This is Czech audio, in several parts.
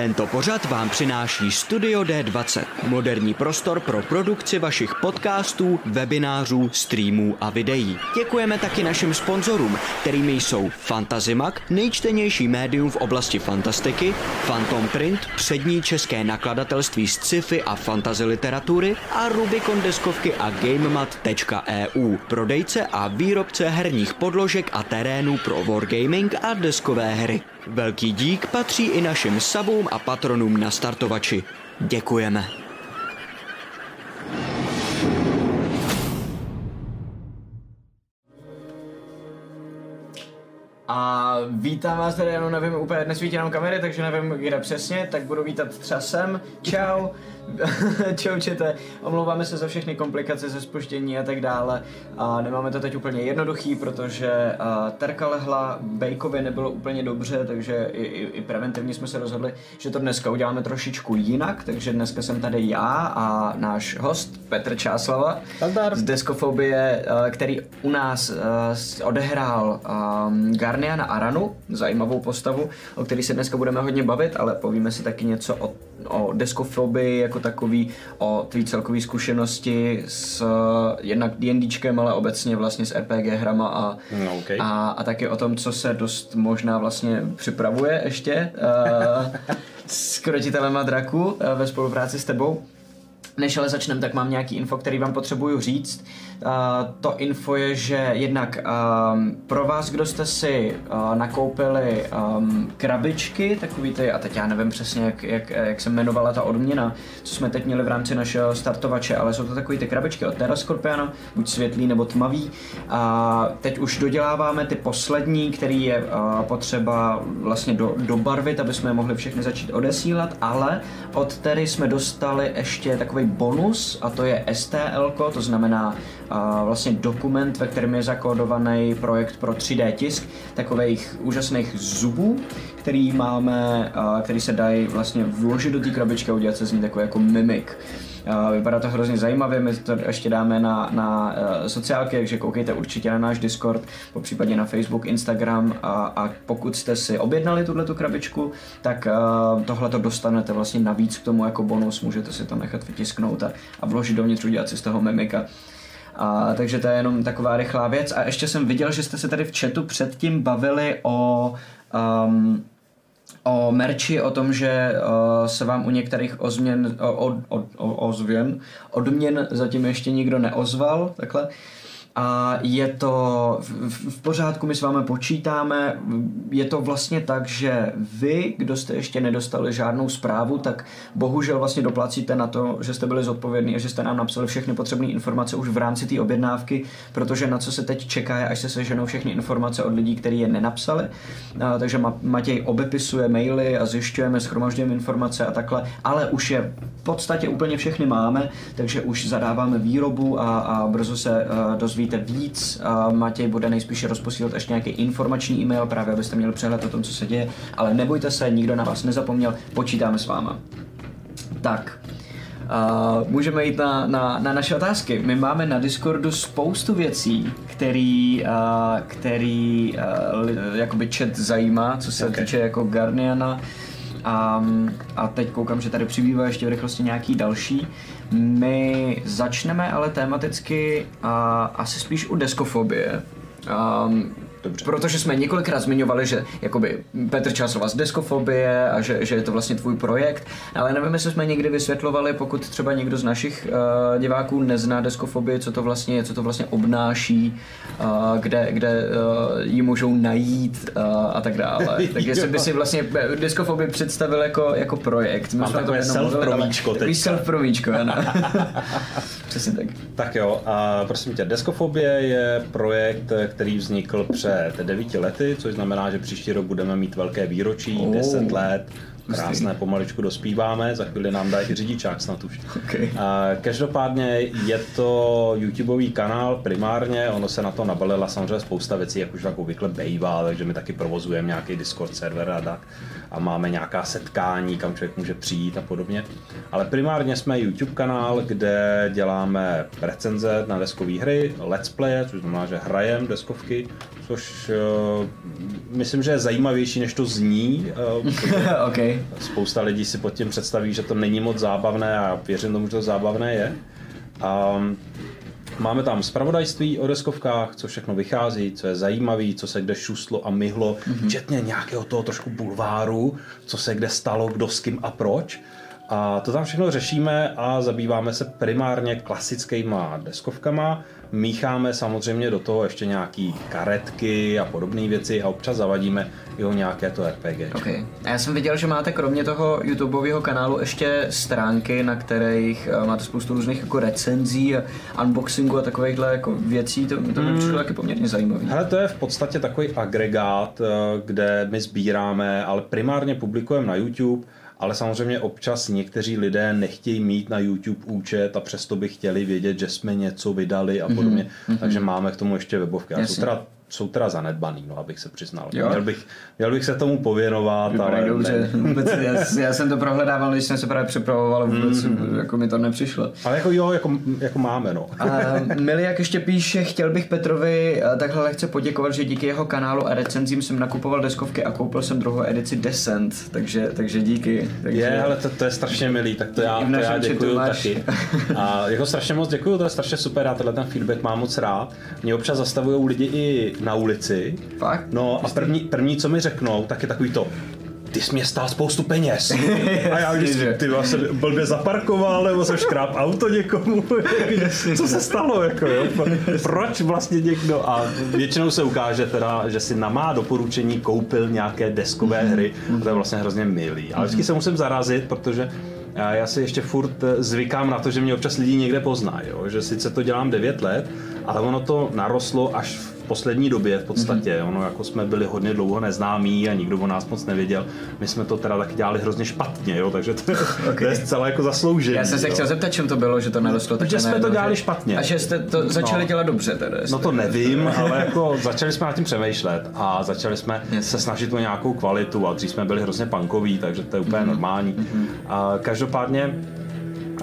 Tento pořad vám přináší Studio D20, moderní prostor pro produkci vašich podcastů, webinářů, streamů a videí. Děkujeme taky našim sponzorům, kterými jsou Fantazimak, nejčtenější médium v oblasti fantastiky, Phantom Print, přední české nakladatelství z sci-fi a fantasy literatury a Rubicon deskovky a GameMat.eu, prodejce a výrobce herních podložek a terénů pro wargaming a deskové hry. Velký dík patří i našim sabům a patronům na startovači. Děkujeme. A vítám vás tady, jenom nevím, úplně nesvítí nám kamery, takže nevím, kde přesně, tak budu vítat třeba sem. Čau. Čau čete, omlouváme se za všechny komplikace ze spuštění a tak dále. A nemáme to teď úplně jednoduchý, protože a, terka lehla, Bejkovi nebylo úplně dobře, takže i, i, i preventivně jsme se rozhodli, že to dneska uděláme trošičku jinak, takže dneska jsem tady já a náš host Petr Čáslava Nazdar. z Deskofobie, a, který u nás a, odehrál a, Garniana Aranu, zajímavou postavu, o který se dneska budeme hodně bavit, ale povíme si taky něco o, o deskofobii jako takový, o tvý celkový zkušenosti s jednak D&Dčkem, ale obecně vlastně s RPG hrama a, No, okay. a, a taky o tom, co se dost možná vlastně připravuje ještě uh, s krotitelema draku uh, ve spolupráci s tebou. Než ale začneme, tak mám nějaký info, který vám potřebuju říct. Uh, to info je, že jednak um, pro vás, kdo jste si uh, nakoupili um, krabičky, takový ty, a teď já nevím přesně, jak, jak, jak se jmenovala ta odměna, co jsme teď měli v rámci našeho startovače, ale jsou to takový ty krabičky od Terra Scorpiona, buď světlý nebo tmavý. A teď už doděláváme ty poslední, který je uh, potřeba vlastně do, dobarvit, aby jsme je mohli všechny začít odesílat, ale od Terry jsme dostali ještě takový bonus a to je STL, to znamená vlastně dokument, ve kterém je zakódovaný projekt pro 3D tisk takových úžasných zubů, který máme, který se dají vlastně vložit do té krabičky a udělat se z ní takový jako mimik. Vypadá to hrozně zajímavě, my to ještě dáme na, na uh, sociálky, takže koukejte určitě na náš Discord, po případě na Facebook, Instagram a, a pokud jste si objednali tuhle tu krabičku, tak uh, tohle to dostanete vlastně navíc k tomu jako bonus, můžete si to nechat vytisknout a, a vložit dovnitř, udělat si z toho mimika. A, takže to je jenom taková rychlá věc. A ještě jsem viděl, že jste se tady v chatu předtím bavili o um, o merči, o tom, že uh, se vám u některých ozměn, o, o, o, ozvěn, odměn zatím ještě nikdo neozval, takhle. A je to v, v pořádku, my s vámi počítáme. Je to vlastně tak, že vy, kdo jste ještě nedostali žádnou zprávu, tak bohužel vlastně doplacíte na to, že jste byli zodpovědní a že jste nám napsali všechny potřebné informace už v rámci té objednávky, protože na co se teď čeká, je, až se seženou všechny informace od lidí, kteří je nenapsali. A, takže Matěj obepisuje maily a zjišťujeme, schromažďujeme informace a takhle, ale už je v podstatě úplně všechny máme, takže už zadáváme výrobu a, a brzo se uh, dozvíte víc. Uh, Matěj bude nejspíše rozposílat ještě nějaký informační e-mail, právě abyste měli přehled o tom, co se děje, ale nebojte se, nikdo na vás nezapomněl, počítáme s váma. Tak, Uh, můžeme jít na, na, na naše otázky. My máme na Discordu spoustu věcí, který, uh, který uh, jakoby chat zajímá, co se okay. týče jako Guardiana. A, a teď koukám, že tady přibývá ještě v rychlosti nějaký další. My začneme ale tematicky a, asi spíš u deskofobie. Um, Dobře. Protože jsme několikrát zmiňovali, že jakoby Petr Čáslova z deskofobie a že, že je to vlastně tvůj projekt, ale nevím, jestli jsme někdy vysvětlovali, pokud třeba někdo z našich uh, diváků nezná deskofobii, co to vlastně je, co to vlastně obnáší, uh, kde, kde uh, ji můžou najít uh, a tak dále. tak jestli by si vlastně deskofobii představil jako, jako projekt. My Mám takové self-promíčko Takový self-promíčko, ano. Přesně tak. Tak jo, a prosím tě, deskofobie je projekt, který vznikl před před devíti lety, což znamená, že příští rok budeme mít velké výročí, oh. 10 let, krásné, pomaličku dospíváme, za chvíli nám dají i řidičák snad už. Okay. A každopádně je to YouTubeový kanál primárně, ono se na to nabalila samozřejmě spousta věcí, jak už tak obvykle bejvá, takže my taky provozujeme nějaký Discord server a tak. A máme nějaká setkání, kam člověk může přijít a podobně. Ale primárně jsme YouTube kanál, kde děláme recenze na deskové hry, let's play, což znamená, že hrajeme deskovky, což uh, myslím, že je zajímavější, než to zní. Uh, okay. Spousta lidí si pod tím představí, že to není moc zábavné a věřím tomu, že to zábavné je. Um, Máme tam zpravodajství o deskovkách, co všechno vychází, co je zajímavý, co se kde šuslo a myhlo, mm-hmm. včetně nějakého toho trošku bulváru, co se kde stalo, kdo s kým a proč. A to tam všechno řešíme a zabýváme se primárně klasickýma deskovkama. Mícháme samozřejmě do toho ještě nějaký karetky a podobné věci a občas zavadíme jo nějaké to RPG. Okay. A já jsem viděl, že máte kromě toho YouTubeového kanálu ještě stránky, na kterých eh, máte spoustu různých jako recenzí a unboxingu a takovýchhle jako věcí, to, to mi přišlo taky poměrně zajímavý. Hele, to je v podstatě takový agregát, eh, kde my sbíráme, ale primárně publikujeme na YouTube, ale samozřejmě občas někteří lidé nechtějí mít na YouTube účet a přesto by chtěli vědět, že jsme něco vydali a podobně, mm-hmm. takže máme k tomu ještě webovky. A jsou teda jsou teda zanedbaný, no, abych se přiznal. Jo. Měl, bych, měl bych se tomu pověnovat, Vypadají ale... dobře. Ne. Vůbec, já, já, jsem to prohledával, když jsem se právě připravoval, vůbec mm. jako mi to nepřišlo. Ale jako jo, jako, jako máme, no. A jak ještě píše, chtěl bych Petrovi eh, takhle lehce poděkovat, že díky jeho kanálu a recenzím jsem nakupoval deskovky a koupil jsem druhou edici Descent, takže, takže díky. Takže... Je, ale to, to, je strašně milý, tak to já, to já děkuju taky. A jako strašně moc děkuju, to je strašně super, já tenhle ten feedback mám moc rád. Mě občas zastavují lidi i na ulici. Fakt? No a první, první, co mi řeknou, tak je takový to, ty jsi mě stál spoustu peněz. A já když ty jsem blbě zaparkoval, nebo jsem škráp auto někomu. Co se stalo, jako jo? Proč vlastně někdo? A většinou se ukáže teda, že si na má doporučení koupil nějaké deskové hry. A to je vlastně hrozně milý. Ale vždycky se musím zarazit, protože já si ještě furt zvykám na to, že mě občas lidi někde pozná, jo? že sice to dělám 9 let, ale ono to narostlo až v poslední době v podstatě. Mm-hmm. Ono jako jsme byli hodně dlouho neznámí a nikdo o nás moc nevěděl. My jsme to teda taky dělali hrozně špatně, jo, takže to, okay. to je zcela jako zasloužené. Já jsem se chtěl zeptat, čím to bylo, že to narostlo tak. Protože jsme to dělali špatně. A že jste to začali no. dělat dobře teda. No to nevím, ale jako začali jsme nad tím přemýšlet a začali jsme yes. se snažit o nějakou kvalitu a dřív jsme byli hrozně punkoví, takže to je úplně mm-hmm. normální. Mm-hmm. A každopádně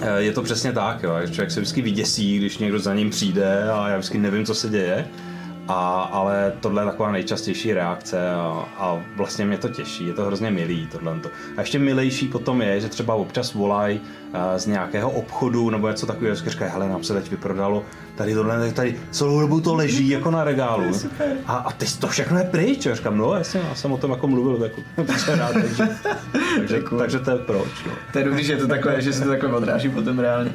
eh, je to přesně tak, jo. člověk se vždycky vyděsí, když někdo za ním přijde a já vždycky nevím, co se děje. A, ale tohle je taková nejčastější reakce a, a vlastně mě to těší, je to hrozně milý tohle. A ještě milejší potom je, že třeba občas volají z nějakého obchodu nebo něco takového, že říkají, hele, nám se teď vyprodalo tady tohle, tady celou dobu to leží jako na regálu. A, a ty to všechno je pryč. Já říkám, no jasně, já jsem o tom jako mluvil, tak rád, takže, takže, takže, to je proč. No. To je dobrý, že je to takové, že se to takhle odráží potom reálně.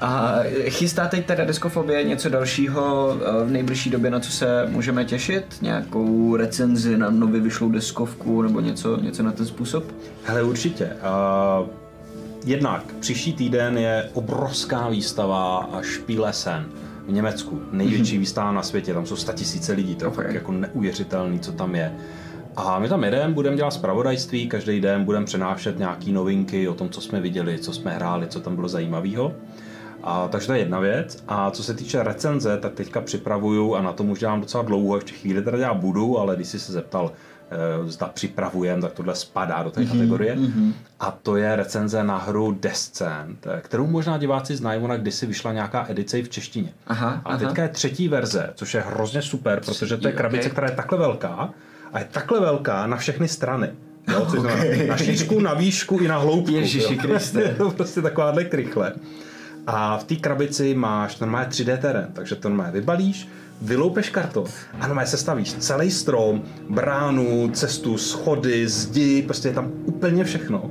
A chystá teď teda deskofobie něco dalšího eh, v nejbližší době, na co se můžeme těšit? Nějakou recenzi na nově vyšlou deskovku nebo něco, něco na ten způsob? Hele, určitě. Uh, jednak příští týden je obrovská výstava a Špílesen v Německu. Největší mm-hmm. výstava na světě, tam jsou tisíce lidí, to je okay. fakt jako neuvěřitelný, co tam je. A my tam jedeme, budeme dělat zpravodajství, každý den budeme přenášet nějaké novinky o tom, co jsme viděli, co jsme hráli, co tam bylo zajímavého. A, takže to je jedna věc. A co se týče recenze, tak teďka připravuju a na tom už dělám docela dlouho, ještě chvíli teda dělat budu, ale když jsi se zeptal, zda připravujem, tak tohle spadá do té mm-hmm, kategorie. Mm-hmm. A to je recenze na hru Descent, kterou možná diváci znají, ona kdysi vyšla nějaká edice i v češtině. Aha, a teďka je třetí verze, což je hrozně super, protože to je krabice, okay. která je takhle velká a je takhle velká na všechny strany. Jo, což okay. na šířku, na výšku i na hloubku. Ježiši Kriste. je to prostě takováhle krychle. A v té krabici máš normálně 3D terén, takže to normálně vybalíš, vyloupeš karton a normálně se stavíš celý strom, bránu, cestu, schody, zdi, prostě je tam úplně všechno.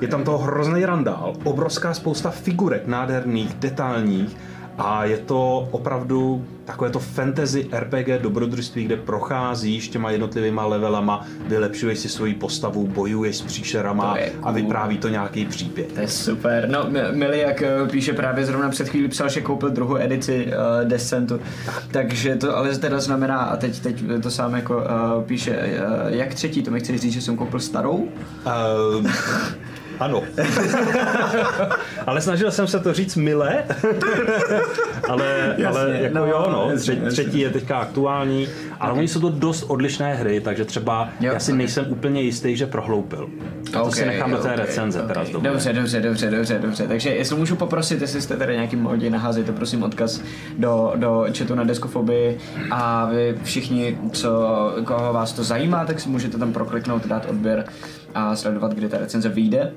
Je tam toho hrozný randál, obrovská spousta figurek nádherných, detailních a je to opravdu takové to fantasy RPG dobrodružství, kde procházíš těma jednotlivýma levelama, vylepšuješ si svoji postavu, bojuješ s příšerama cool. a vypráví to nějaký příběh. To je super. No, Mili, jak eh, píše právě zrovna před chvílí psal, že koupil druhou edici uh, Descentu. Tak. Takže to ale teda znamená, a teď, teď to sám jako uh, píše, uh, jak třetí, to mi chci říct, že jsem koupil starou? Uh, Ano. ale snažil jsem se to říct mile, ale, jasně, ale jako no, jo, no, jasně, třetí, třetí je teďka aktuální, ale okay. oni jsou to dost odlišné hry, takže třeba jo, já si okay. nejsem úplně jistý, že prohloupil. To okay, si nechám jo, do té okay, recenze okay. teda z Dobře, dobře, dobře, dobře, dobře. Takže jestli můžu poprosit, jestli jste tady nějakým modě, naházejte prosím odkaz do, do chatu na Deskofobii a vy všichni, co, koho vás to zajímá, tak si můžete tam prokliknout, dát odběr a sledovat, kdy ta recenze vyjde.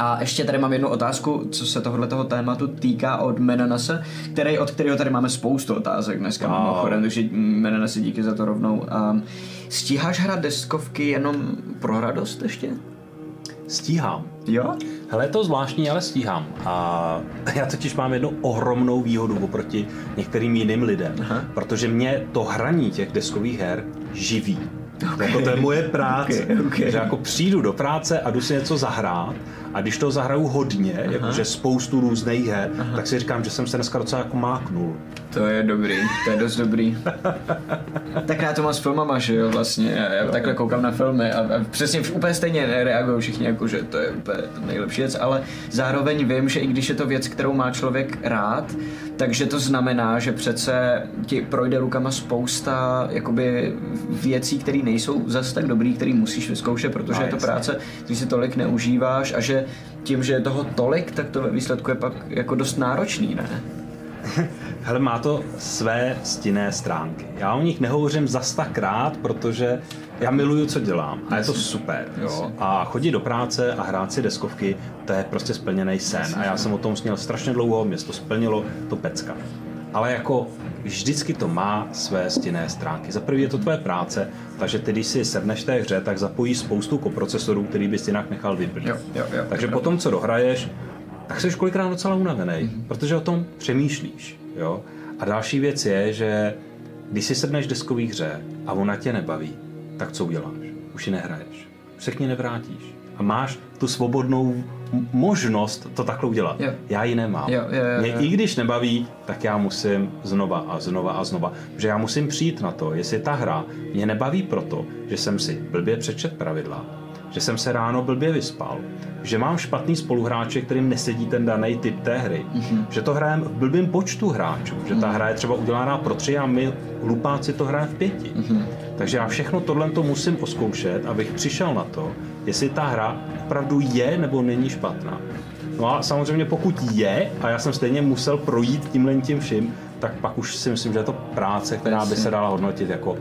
A ještě tady mám jednu otázku, co se tohohle toho tématu týká od Menanase, který, od kterého tady máme spoustu otázek dneska wow. mimochodem, takže Menanase díky za to rovnou. Um, stíháš hrát deskovky jenom pro radost ještě? Stíhám. Jo? Hele, je to zvláštní, ale stíhám. A já totiž mám jednu ohromnou výhodu oproti některým jiným lidem, Aha. protože mě to hraní těch deskových her živí. Okay. Jako to je moje práce. Okay, okay. Že jako přijdu do práce a jdu si něco zahrát a když to zahraju hodně, Aha. jakože spoustu různých her, Aha. tak si říkám, že jsem se dneska docela jako máknul. To je dobrý, to je dost dobrý. tak já to mám s filmama, že jo, vlastně. Já, já takhle koukám na filmy a, a přesně úplně stejně reagují všichni, jako, že to je úplně nejlepší věc, ale zároveň vím, že i když je to věc, kterou má člověk rád, takže to znamená, že přece ti projde rukama spousta jakoby věcí, které nejsou zas tak dobrý, který musíš vyzkoušet, protože no, je to práce, který si tolik neužíváš a že tím, že je toho tolik, tak to ve výsledku je pak jako dost náročný, ne? Hele, má to své stinné stránky. Já o nich nehovořím zas tak rád, protože já miluju, co dělám a je to super. Jo? A chodit do práce a hrát si deskovky, to je prostě splněný sen. A já jsem o tom sněl strašně dlouho, mě to splnilo, to pecka. Ale jako vždycky to má své stinné stránky. Za prvý je to tvoje práce, takže ty, když si sedneš té hře, tak zapojí spoustu koprocesorů, který bys jinak nechal vyplnit. Jo, jo, jo, takže jo. potom, co dohraješ, tak jsi kolikrát docela unavený, mm-hmm. protože o tom přemýšlíš. Jo? A další věc je, že když si sedneš deskový hře a ona tě nebaví, tak co uděláš? Už ji nehraješ. Už se k ní nevrátíš. A máš tu svobodnou možnost to takhle udělat. Jo. Já ji nemám. Jo, jo, jo, Mě i když nebaví, tak já musím znova a znova a znova. Že já musím přijít na to, jestli ta hra mě nebaví proto, že jsem si blbě přečet pravidla, že jsem se ráno blbě vyspal, že mám špatný spoluhráče, kterým nesedí ten daný typ té hry, mm-hmm. že to hrajeme v blbým počtu hráčů, že ta mhm. hra je třeba udělaná pro tři a my hlupáci to hrajeme v pěti. Mm-hmm. Takže já všechno tohle to musím oskoušet, abych přišel na to, jestli ta hra opravdu je nebo není špatná. No a samozřejmě pokud je, a já jsem stejně musel projít tímhle tím vším, tak pak už si myslím, že je to práce, která by se dala hodnotit jako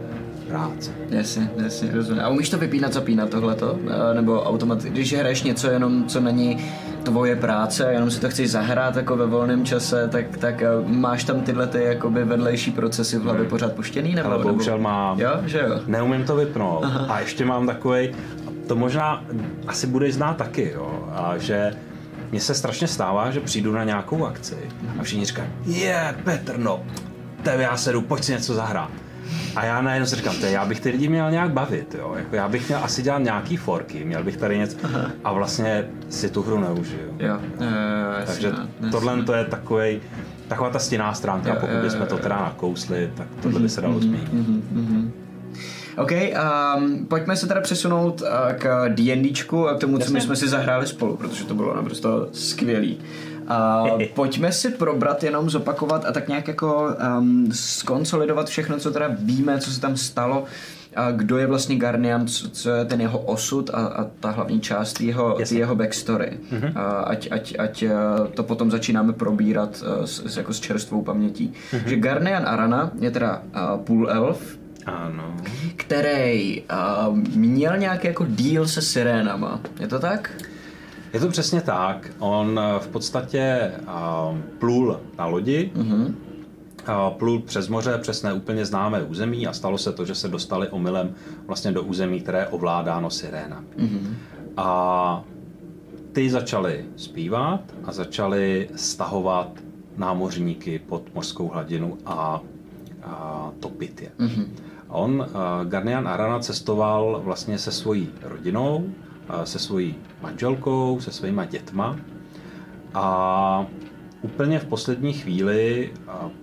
práce. Jasně, jasně, rozumím. A umíš to vypínat, zapínat tohleto? Nebo automat, když hraješ něco jenom, co není tvoje práce a jenom si to chceš zahrát jako ve volném čase, tak, tak máš tam tyhle ty jakoby vedlejší procesy v hlavě pořád puštěný? Nebo, Ale bohužel nebo... mám. Jo, že jo? Neumím to vypnout. Aha. A ještě mám takový, to možná asi budeš znát taky, jo, a že mně se strašně stává, že přijdu na nějakou akci a všichni říkají, je, yeah, Petr, no, tebe já sedu, pojď si něco zahrát. A já najednou si říkám, já bych ty lidi měl nějak bavit, jo? Jako já bych měl asi dělat nějaký forky, měl bych tady něco Aha. a vlastně si tu hru neužiju. Jo, jo, jo, Takže no, tohle to je takový taková ta stěná stránka, jo, pokud bychom to teda nakousli, tak tohle by se dalo mhm, zmínit. Mm-hmm. OK, um, pojďme se teda přesunout uh, k D&Dčku a k tomu, co my jsme si zahráli spolu, protože to bylo naprosto skvělý. Uh, pojďme si probrat, jenom zopakovat a tak nějak jako um, skonsolidovat všechno, co teda víme, co se tam stalo, a kdo je vlastně Garnian, co, co je ten jeho osud a, a ta hlavní část jeho, jeho backstory. Mm-hmm. A ať, ať, ať to potom začínáme probírat uh, s, jako s čerstvou pamětí. Mm-hmm. Že Garnian Arana je teda uh, půl elf, ano. který uh, měl nějaký jako deal se sirénama. Je to tak? Je to přesně tak. On v podstatě uh, plul na lodi, uh, plul přes moře, přes neúplně známé území a stalo se to, že se dostali omylem vlastně do území, které je ovládáno sirénami. Uh-huh. A ty začali zpívat a začali stahovat námořníky pod mořskou hladinu a, a topit je. Uh-huh. On, uh, Garnian Arana, cestoval vlastně se svojí rodinou, se svojí manželkou, se svýma dětma a úplně v poslední chvíli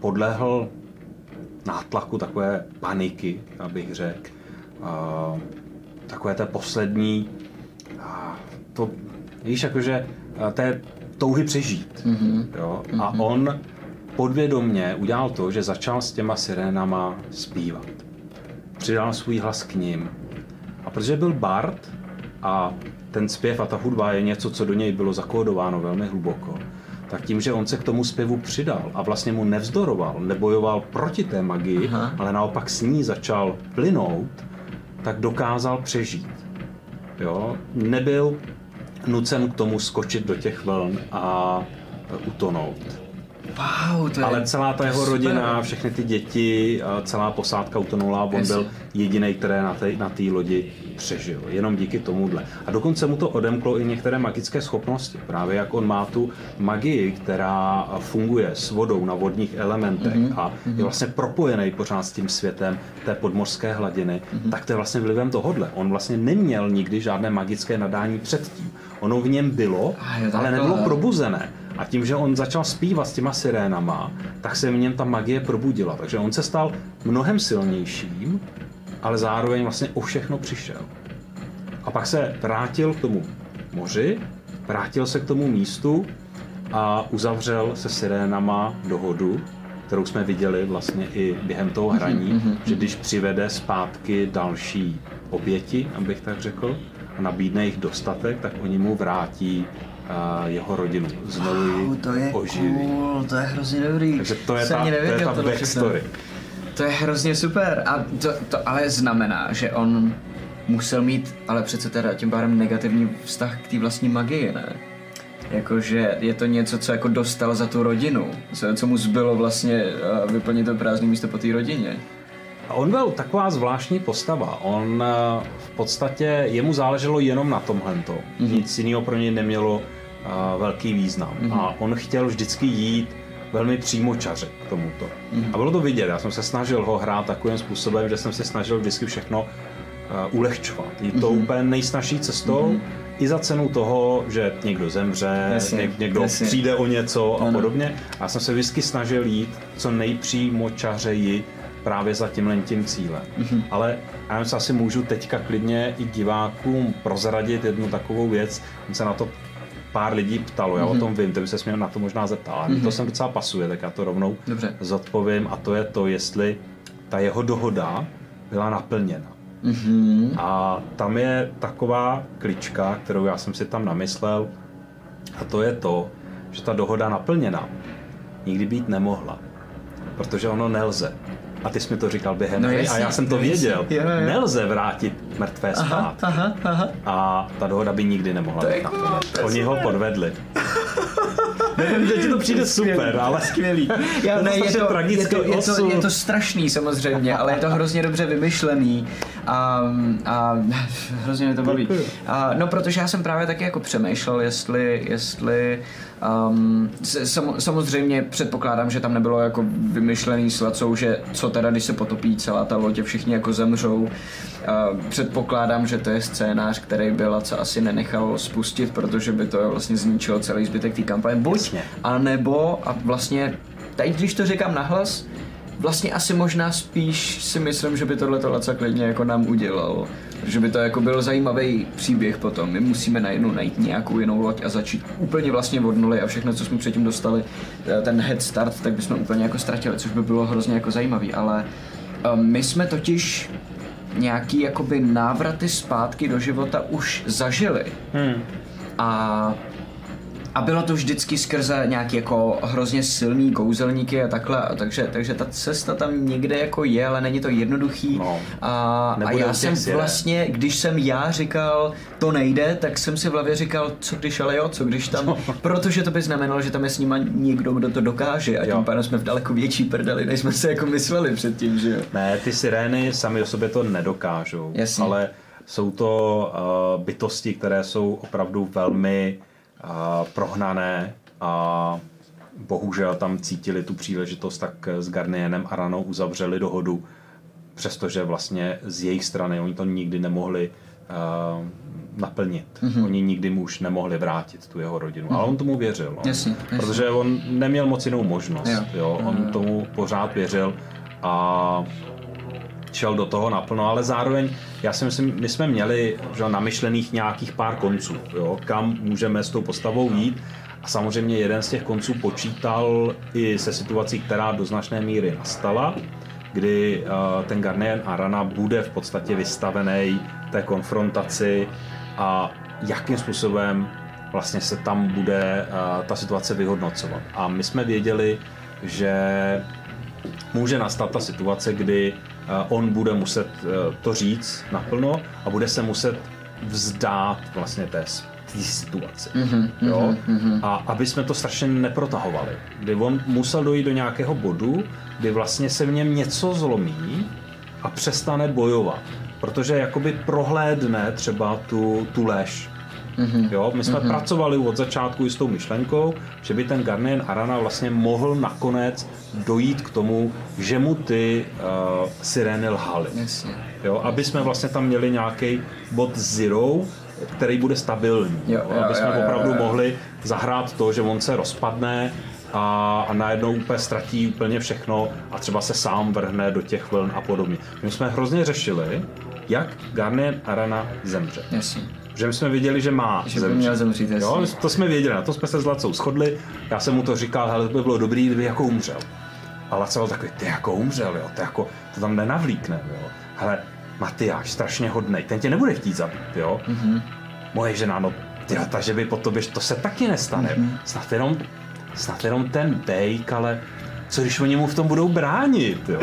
podlehl nátlaku takové paniky, abych řekl. Takové té poslední, to Víš, jakože té touhy přežít. Mm-hmm. Jo? A mm-hmm. on podvědomně udělal to, že začal s těma sirénama zpívat. Přidal svůj hlas k ním. A protože byl bard a ten zpěv a ta hudba je něco, co do něj bylo zakódováno velmi hluboko, tak tím, že on se k tomu zpěvu přidal a vlastně mu nevzdoroval, nebojoval proti té magii, Aha. ale naopak s ní začal plynout, tak dokázal přežít. Jo? Nebyl nucen k tomu skočit do těch vln a utonout. Wow, to je, Ale celá ta jeho super. rodina, všechny ty děti, celá posádka utonula, on yes. byl jediný, který na té na lodi přežil. Jenom díky tomuhle. A dokonce mu to odemklo i některé magické schopnosti. Právě jak on má tu magii, která funguje s vodou na vodních elementech mm-hmm. a je vlastně propojený pořád s tím světem té podmořské hladiny, mm-hmm. tak to je vlastně vlivem tohodle. On vlastně neměl nikdy žádné magické nadání předtím. Ono v něm bylo, ale nebylo probuzené. A tím, že on začal zpívat s těma sirénama, tak se v něm ta magie probudila. Takže on se stal mnohem silnějším, ale zároveň vlastně o všechno přišel. A pak se vrátil k tomu moři, vrátil se k tomu místu a uzavřel se sirénama dohodu, kterou jsme viděli vlastně i během toho mhm, hraní, mm-hmm. že když přivede zpátky další oběti, abych tak řekl, a nabídne jich dostatek, tak oni mu vrátí a jeho rodinu znovu wow, to je oživí. Cool, to je hrozně dobrý. Takže to je ta, to je ta backstory. To je hrozně super. A to, to ale znamená, že on musel mít, ale přece teda tím pádem negativní vztah k té vlastní magii, ne? Jakože je to něco, co jako dostal za tu rodinu, co, co mu zbylo vlastně vyplnit to prázdné místo po té rodině. A on byl taková zvláštní postava. On v podstatě, jemu záleželo jenom na tomhle. Mm-hmm. Nic jiného pro něj nemělo uh, velký význam. Mm-hmm. A on chtěl vždycky jít velmi přímočaře k tomuto. Mm-hmm. A bylo to vidět, já jsem se snažil ho hrát takovým způsobem, že jsem se snažil vždycky všechno uh, ulehčovat. Je to mm-hmm. úplně nejsnažší cestou, mm-hmm. i za cenu toho, že někdo zemře, jasně, něk, někdo jasně. přijde o něco a ano. podobně. A já jsem se vždycky snažil jít co nejpřímočařeji právě za tímhle tím cílem. Mm-hmm. Ale já se asi můžu teďka klidně i divákům prozradit jednu takovou věc. se na to pár lidí ptalo, já mm-hmm. o mhm. tom vím, ty by se směl na to možná zeptat, ale mm-hmm. to jsem docela pasuje, tak já to rovnou Dobře. zodpovím a to je to, jestli ta jeho dohoda byla naplněna. Mm-hmm. A tam je taková klička, kterou já jsem si tam namyslel, a to je to, že ta dohoda naplněna nikdy být nemohla, protože ono nelze a ty jsi mi to říkal během no, jasný, a já jsem to věděl. Jo, jo. Nelze vrátit mrtvé zpátky. Aha, aha, A ta dohoda by nikdy nemohla to být naplněna. Oni ho podvedli. Nevím, že ti to přijde super, ale skvělý. Já, ne, je, to, je, to, je, to, je to strašný samozřejmě, ale je to hrozně dobře vymyšlený a, a hrozně mě to baví. A, no, protože já jsem právě taky jako přemýšlel, jestli, jestli Um, sam, samozřejmě předpokládám, že tam nebylo jako vymyšlený s Lacou, že co teda, když se potopí celá ta loď, všichni jako zemřou. Uh, předpokládám, že to je scénář, který by Laca asi nenechal spustit, protože by to vlastně zničilo celý zbytek té kampaně. Buď, a nebo, a vlastně teď, když to říkám nahlas, vlastně asi možná spíš si myslím, že by tohle to Laca klidně jako nám udělal. Že by to jako byl zajímavý příběh potom. My musíme najednou najít nějakou jinou loď a začít úplně vlastně od nuly a všechno, co jsme předtím dostali, eh, ten head start, tak bychom úplně jako ztratili, což by bylo hrozně jako zajímavý, ale um, my jsme totiž nějaký jakoby návraty zpátky do života už zažili. Hmm. A a bylo to vždycky skrze nějaký jako hrozně silný kouzelníky a takhle, takže, takže ta cesta tam někde jako je, ale není to jednoduchý. No, a, a já jsem vlastně, když jsem já říkal, to nejde, tak jsem si v hlavě říkal, co když ale jo, co když tam, no. protože to by znamenalo, že tam je s nima někdo, kdo to dokáže a tím pádem jsme v daleko větší prdeli, než jsme si jako mysleli předtím, že jo. Ne, ty sirény sami o sobě to nedokážou, Jasně. ale jsou to uh, bytosti, které jsou opravdu velmi prohnané a bohužel tam cítili tu příležitost, tak s Garnienem a Ranou uzavřeli dohodu, přestože vlastně z jejich strany oni to nikdy nemohli uh, naplnit. Mm-hmm. Oni nikdy mu už nemohli vrátit tu jeho rodinu. Mm-hmm. Ale on tomu věřil. No. Jasně, jasně. Protože on neměl moc jinou možnost. Jo. Jo? On mm-hmm. tomu pořád věřil a šel do toho naplno, ale zároveň já si myslím, my jsme měli že, namyšlených nějakých pár konců, jo, kam můžeme s tou postavou jít. A samozřejmě jeden z těch konců počítal i se situací, která do značné míry nastala, kdy uh, ten Garnier Arana bude v podstatě vystavený té konfrontaci a jakým způsobem vlastně se tam bude uh, ta situace vyhodnocovat. A my jsme věděli, že může nastat ta situace, kdy on bude muset uh, to říct naplno a bude se muset vzdát vlastně té té situaci. Mm-hmm, jo? Mm-hmm. A aby jsme to strašně neprotahovali. Kdy on musel dojít do nějakého bodu, kdy vlastně se v něm něco zlomí a přestane bojovat. Protože jakoby prohlédne třeba tu, tu lež. Mm-hmm. Jo, my jsme mm-hmm. pracovali od začátku i s tou myšlenkou, že by ten Garnier Arana vlastně mohl nakonec dojít k tomu, že mu ty uh, sirény lhaly. Jo, aby jsme vlastně tam měli nějaký bod zero, který bude stabilní. Jo, jo, aby jsme jo, opravdu jo, jo. mohli zahrát to, že on se rozpadne a, a najednou úplně ztratí úplně všechno a třeba se sám vrhne do těch vln a podobně. My jsme hrozně řešili, jak Garnier Arana zemře. Jasně. Že my jsme viděli, že má že zemřít. Měl zemřít jo, to jsme věděli, na to jsme se s Lacou shodli. Já jsem mu to říkal, ale to by bylo dobrý, kdyby jako umřel. A Laca byl takový, ty jako umřel, jo, to, jako, to tam nenavlíkne, jo. Hele, Matyáš, strašně hodnej, ten tě nebude chtít zabít, jo. Mm-hmm moje žena, no tyjo, takže by po tobě, to se taky nestane. Mm-hmm. Snad jenom, snad jenom ten bejk, ale co když oni mu v tom budou bránit, jo?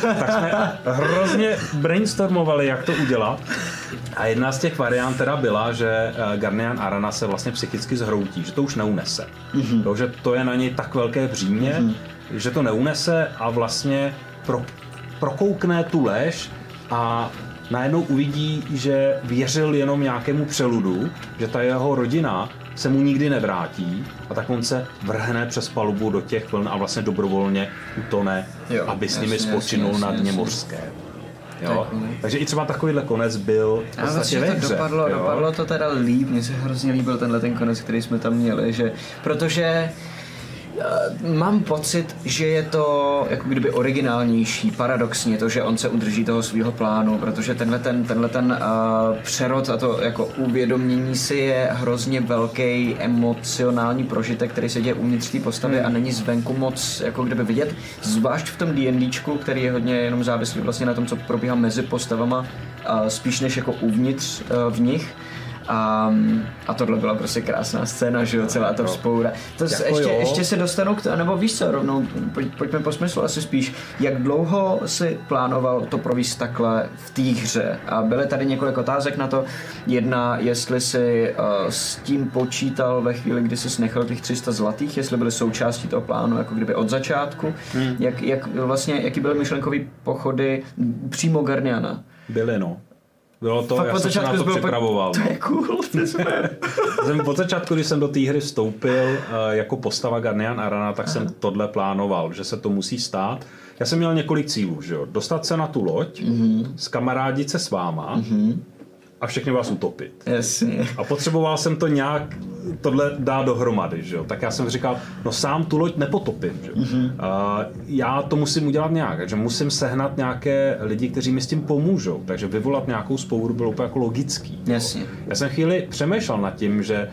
tak jsme hrozně brainstormovali, jak to udělat. A jedna z těch variant teda byla, že eh, Garnian Arana se vlastně psychicky zhroutí, že to už neunese. Mm-hmm. To, že to je na něj tak velké břímě, mm-hmm. že to neunese a vlastně pro, prokoukne tu lež a najednou uvidí, že věřil jenom nějakému přeludu, že ta jeho rodina se mu nikdy nevrátí a tak on se vrhne přes palubu do těch vln a vlastně dobrovolně utone, jo, aby s nimi spočinul na dně mořské. Jo? Takže i třeba takovýhle konec byl v podstatě vlastně ve hře, to dopadlo, jo? dopadlo to teda líp, mně se hrozně líbil tenhle ten konec, který jsme tam měli, že protože mám pocit, že je to jako kdyby originálnější, paradoxně to, že on se udrží toho svého plánu, protože tenhle ten, tenhle ten uh, přerod a to jako uvědomění si je hrozně velký emocionální prožitek, který se děje uvnitř té postavy hmm. a není zvenku moc jako kdyby vidět, zvlášť v tom D&Dčku, který je hodně jenom závislý vlastně na tom, co probíhá mezi postavama, uh, spíš než jako uvnitř uh, v nich. A, a tohle byla prostě krásná scéna, že jo, celá ta vzpoura. To jako ještě, jo. ještě se dostanu k tomu, nebo víš co, rovnou, pojď, pojďme po smyslu asi spíš, jak dlouho si plánoval to províst takhle v té hře? A byly tady několik otázek na to. Jedna, jestli si uh, s tím počítal ve chvíli, kdy jsi nechal těch 300 zlatých, jestli byly součástí toho plánu, jako kdyby od začátku. Hmm. Jak, jak vlastně, jaký byly myšlenkový pochody přímo Garniana? Byly, no. Bylo to, Fakt já jsem se na to připravoval. To je cool, to je jsem Od začátku, když jsem do té hry vstoupil uh, jako postava Garnian Arana, tak Aha. jsem tohle plánoval, že se to musí stát. Já jsem měl několik cílů, že jo? Dostat se na tu loď, mm-hmm. skamarádit se s váma, mm-hmm a všechny vás utopit. Jasně. A potřeboval jsem to nějak tohle dát dohromady, že jo? Tak já jsem říkal, no sám tu loď nepotopím, že jo? Mm-hmm. Uh, já to musím udělat nějak, takže musím sehnat nějaké lidi, kteří mi s tím pomůžou, takže vyvolat nějakou spouru bylo úplně jako logický. Jasně. Já jsem chvíli přemýšlel nad tím, že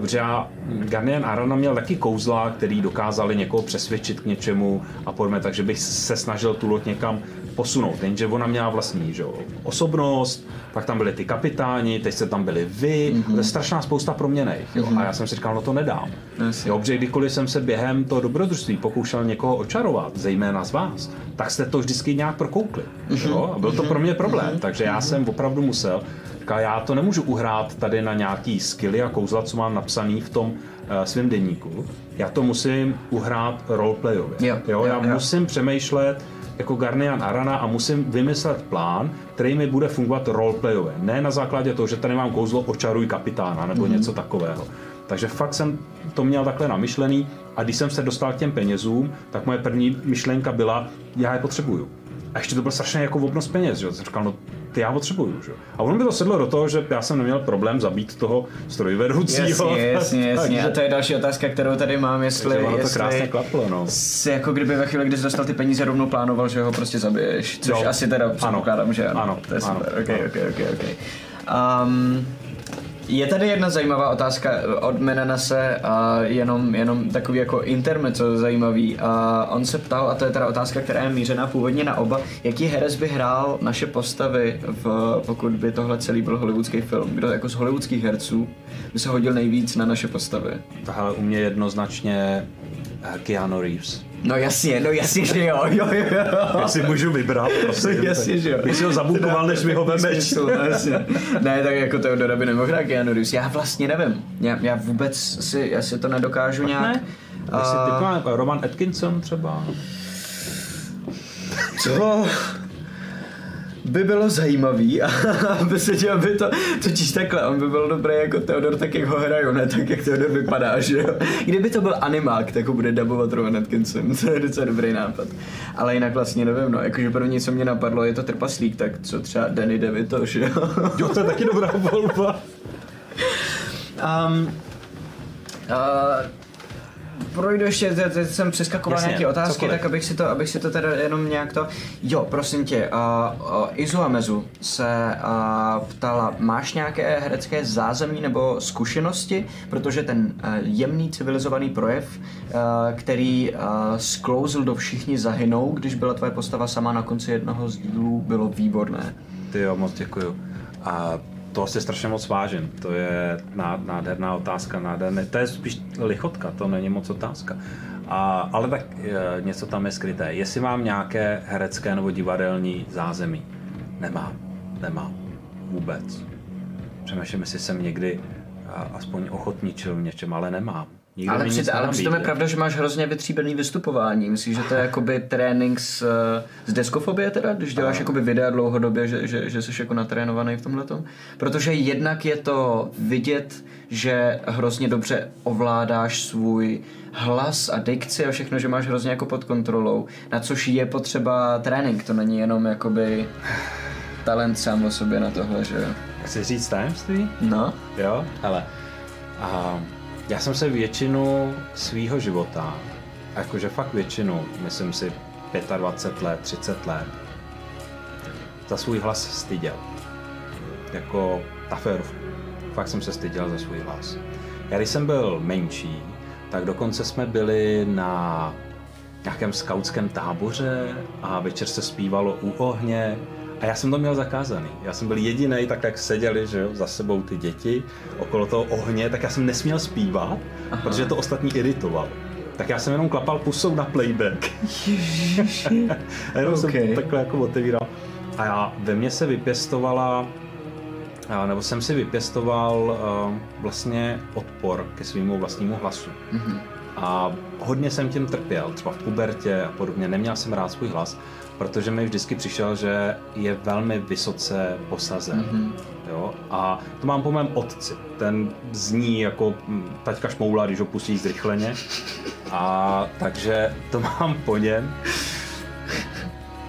Protože já, Garnier Arana měl taky kouzla, který dokázali někoho přesvědčit k něčemu a podobně, takže bych se snažil tu loď někam posunout. Jenže ona měla vlastní že, osobnost, pak tam byli ty kapitáni, teď se tam byli vy, mm-hmm. to je strašná spousta proměných. Mm-hmm. A já jsem si říkal, no to nedám. Yes. Jo, protože kdykoliv jsem se během toho dobrodružství pokoušel někoho očarovat, zejména z vás, tak jste to vždycky nějak prokoukli. Mm-hmm. Jo? A byl to pro mě problém, mm-hmm. takže já jsem opravdu musel Říká, já to nemůžu uhrát tady na nějaký skilly a kouzla, co mám napsaný v tom uh, svém denníku. Já to musím uhrát roleplayově. Jo, jo, já jo. musím přemýšlet jako Garnian Arana a musím vymyslet plán, který mi bude fungovat roleplayově. Ne na základě toho, že tady mám kouzlo očaruj kapitána nebo mm-hmm. něco takového. Takže fakt jsem to měl takhle namyšlený a když jsem se dostal k těm penězům, tak moje první myšlenka byla, já je potřebuju. A ještě to byl strašně jako obnos peněz, že? Jsem říkal, no ty já potřebuju. Že? A ono by to sedlo do toho, že já jsem neměl problém zabít toho strojvedoucího. Jasně, jasně, jasně. A to je další otázka, kterou tady mám, jestli, ono to jestli krásně klaplo, no. jsi jako kdyby ve chvíli, kdy jsi dostal ty peníze, rovnou plánoval, že ho prostě zabiješ. Což Jo. asi teda předpokládám, že ano. Ano, To je ano, super, ok, ano. ok, ok, ok. Um, je tady jedna zajímavá otázka od Menanase, a jenom, jenom takový jako intermezzo zajímavý. A on se ptal, a to je teda otázka, která je mířená původně na oba, jaký herec by hrál naše postavy, v, pokud by tohle celý byl hollywoodský film. Kdo jako z hollywoodských herců by se hodil nejvíc na naše postavy? Hele, u mě jednoznačně Keanu Reeves. No jasně, no jasně, že jo, jo, jo, jo. Jestli můžu vybrat, prosím. Jasně, že jo. Bych si ho zabukoval, než mi ho vemeš. Smysl, no, jasně. Ne, tak jako Teodora by nemohl hrát Keanu Reeves. Já vlastně nevím. Já, já vůbec si, já si to nedokážu nějak. Ne? Má Roman Atkinson třeba. Co by bylo zajímavý, aby se tě, aby to, totiž takhle, on by byl dobrý jako Theodor, tak jak ho hrajou, ne tak jak Theodor vypadá, že jo. Kdyby to byl animák, tak ho bude dabovat Rowan Atkinson, to je docela dobrý nápad. Ale jinak vlastně nevím, no, jakože první, co mě napadlo, je to trpaslík, tak co třeba Danny DeVito, že jo. Jo, to je taky dobrá volba. Um, uh, projdu ještě, teď, jsem přeskakoval Jasně, nějaké otázky, cokoliv. tak abych si, to, abych si to teda jenom nějak to... Jo, prosím tě, uh, uh, Izu Amezu se uh, ptala, máš nějaké herecké zázemí nebo zkušenosti, protože ten uh, jemný civilizovaný projev, uh, který uh, sklouzl do všichni zahynou, když byla tvoje postava sama na konci jednoho z dílů, bylo výborné. Ty jo, moc děkuju. A to si strašně moc vážím. To je ná- nádherná otázka, nádherné. To je spíš lichotka, to není moc otázka. A, ale tak e, něco tam je skryté. Jestli mám nějaké herecké nebo divadelní zázemí? Nemám. Nemám. Vůbec. Přemýšlím, jestli jsem někdy a, aspoň ochotničil v něčem, ale nemám. Nikdo ale, při, ale přitom je pravda, že máš hrozně vytříbený vystupování. Myslíš, že to je jakoby trénink z, eh, z deskofobie teda, když děláš jakoby videa dlouhodobě, že, že, že jsi jako natrénovaný v tomhletom? Protože jednak je to vidět, že hrozně dobře ovládáš svůj hlas a dikci a všechno, že máš hrozně jako pod kontrolou, na což je potřeba trénink, to není jenom jakoby talent sám o sobě na tohle, že jo? Chci říct tajemství? No, Jo, hele. A já jsem se většinu svýho života, jakože fakt většinu, myslím si 25 let, 30 let, za svůj hlas styděl. Jako ta férovku. Fakt jsem se styděl za svůj hlas. Já když jsem byl menší, tak dokonce jsme byli na nějakém skautském táboře a večer se zpívalo u ohně a já jsem to měl zakázaný. Já jsem byl jediný, tak jak seděli že jo, za sebou ty děti okolo toho ohně, tak já jsem nesměl zpívat, Aha. protože to ostatní iritovalo. Tak já jsem jenom klapal pusou na playback. a jenom Ok. jsem takhle jako otevíral. A já, ve mně se vypěstovala nebo jsem si vypěstoval uh, vlastně odpor ke svýmu vlastnímu hlasu. Mm-hmm. A hodně jsem tím trpěl, třeba v pubertě a podobně. Neměl jsem rád svůj hlas, protože mi vždycky přišel, že je velmi vysoce posazen. Mm-hmm. Jo? A to mám po mém otci. Ten zní jako mm, taťka šmoula, když ho pustí zrychleně. A takže to mám po něm.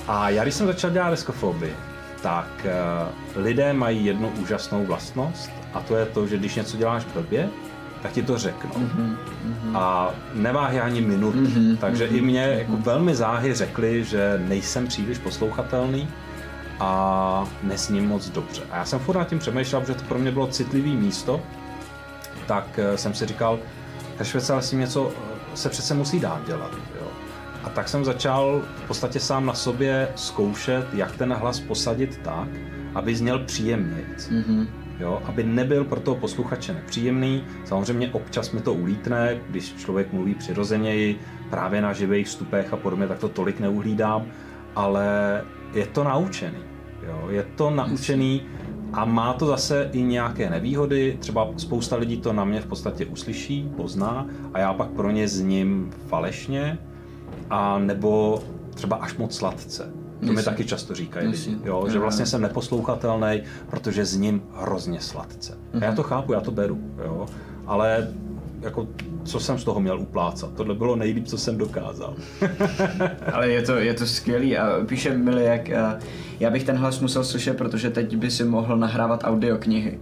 A já když jsem začal dělat deskofobii, tak uh, lidé mají jednu úžasnou vlastnost a to je to, že když něco děláš blbě, tak ti to řeknou. Mm-hmm. A neváhy ani minutu. Mm-hmm. Takže mm-hmm. i mě jako velmi záhy řekli, že nejsem příliš poslouchatelný a nesním moc dobře. A já jsem furt nad tím přemýšlel, protože to pro mě bylo citlivý místo, tak eh, jsem si říkal, Heršvece, ale s tím něco eh, se přece musí dát dělat. Jo. A tak jsem začal v podstatě sám na sobě zkoušet, jak ten hlas posadit tak, aby zněl příjemněji. Mm-hmm. Jo, aby nebyl pro toho posluchače nepříjemný. Samozřejmě občas mi to ulítne, když člověk mluví přirozeněji, právě na živých vstupech a podobně, tak to tolik neuhlídám, ale je to naučený. Jo, je to naučený a má to zase i nějaké nevýhody. Třeba spousta lidí to na mě v podstatě uslyší, pozná a já pak pro ně zním falešně a nebo třeba až moc sladce. To mi taky často říkají Jasně. lidi, jo, že vlastně jsem neposlouchatelný, protože zním hrozně sladce. A já to chápu, já to beru, jo, ale jako, co jsem z toho měl uplácat. Tohle bylo nejlíp, co jsem dokázal. Ale je to, je to skvělý a píše Miliak, já bych ten hlas musel slyšet, protože teď by si mohl nahrávat audioknihy.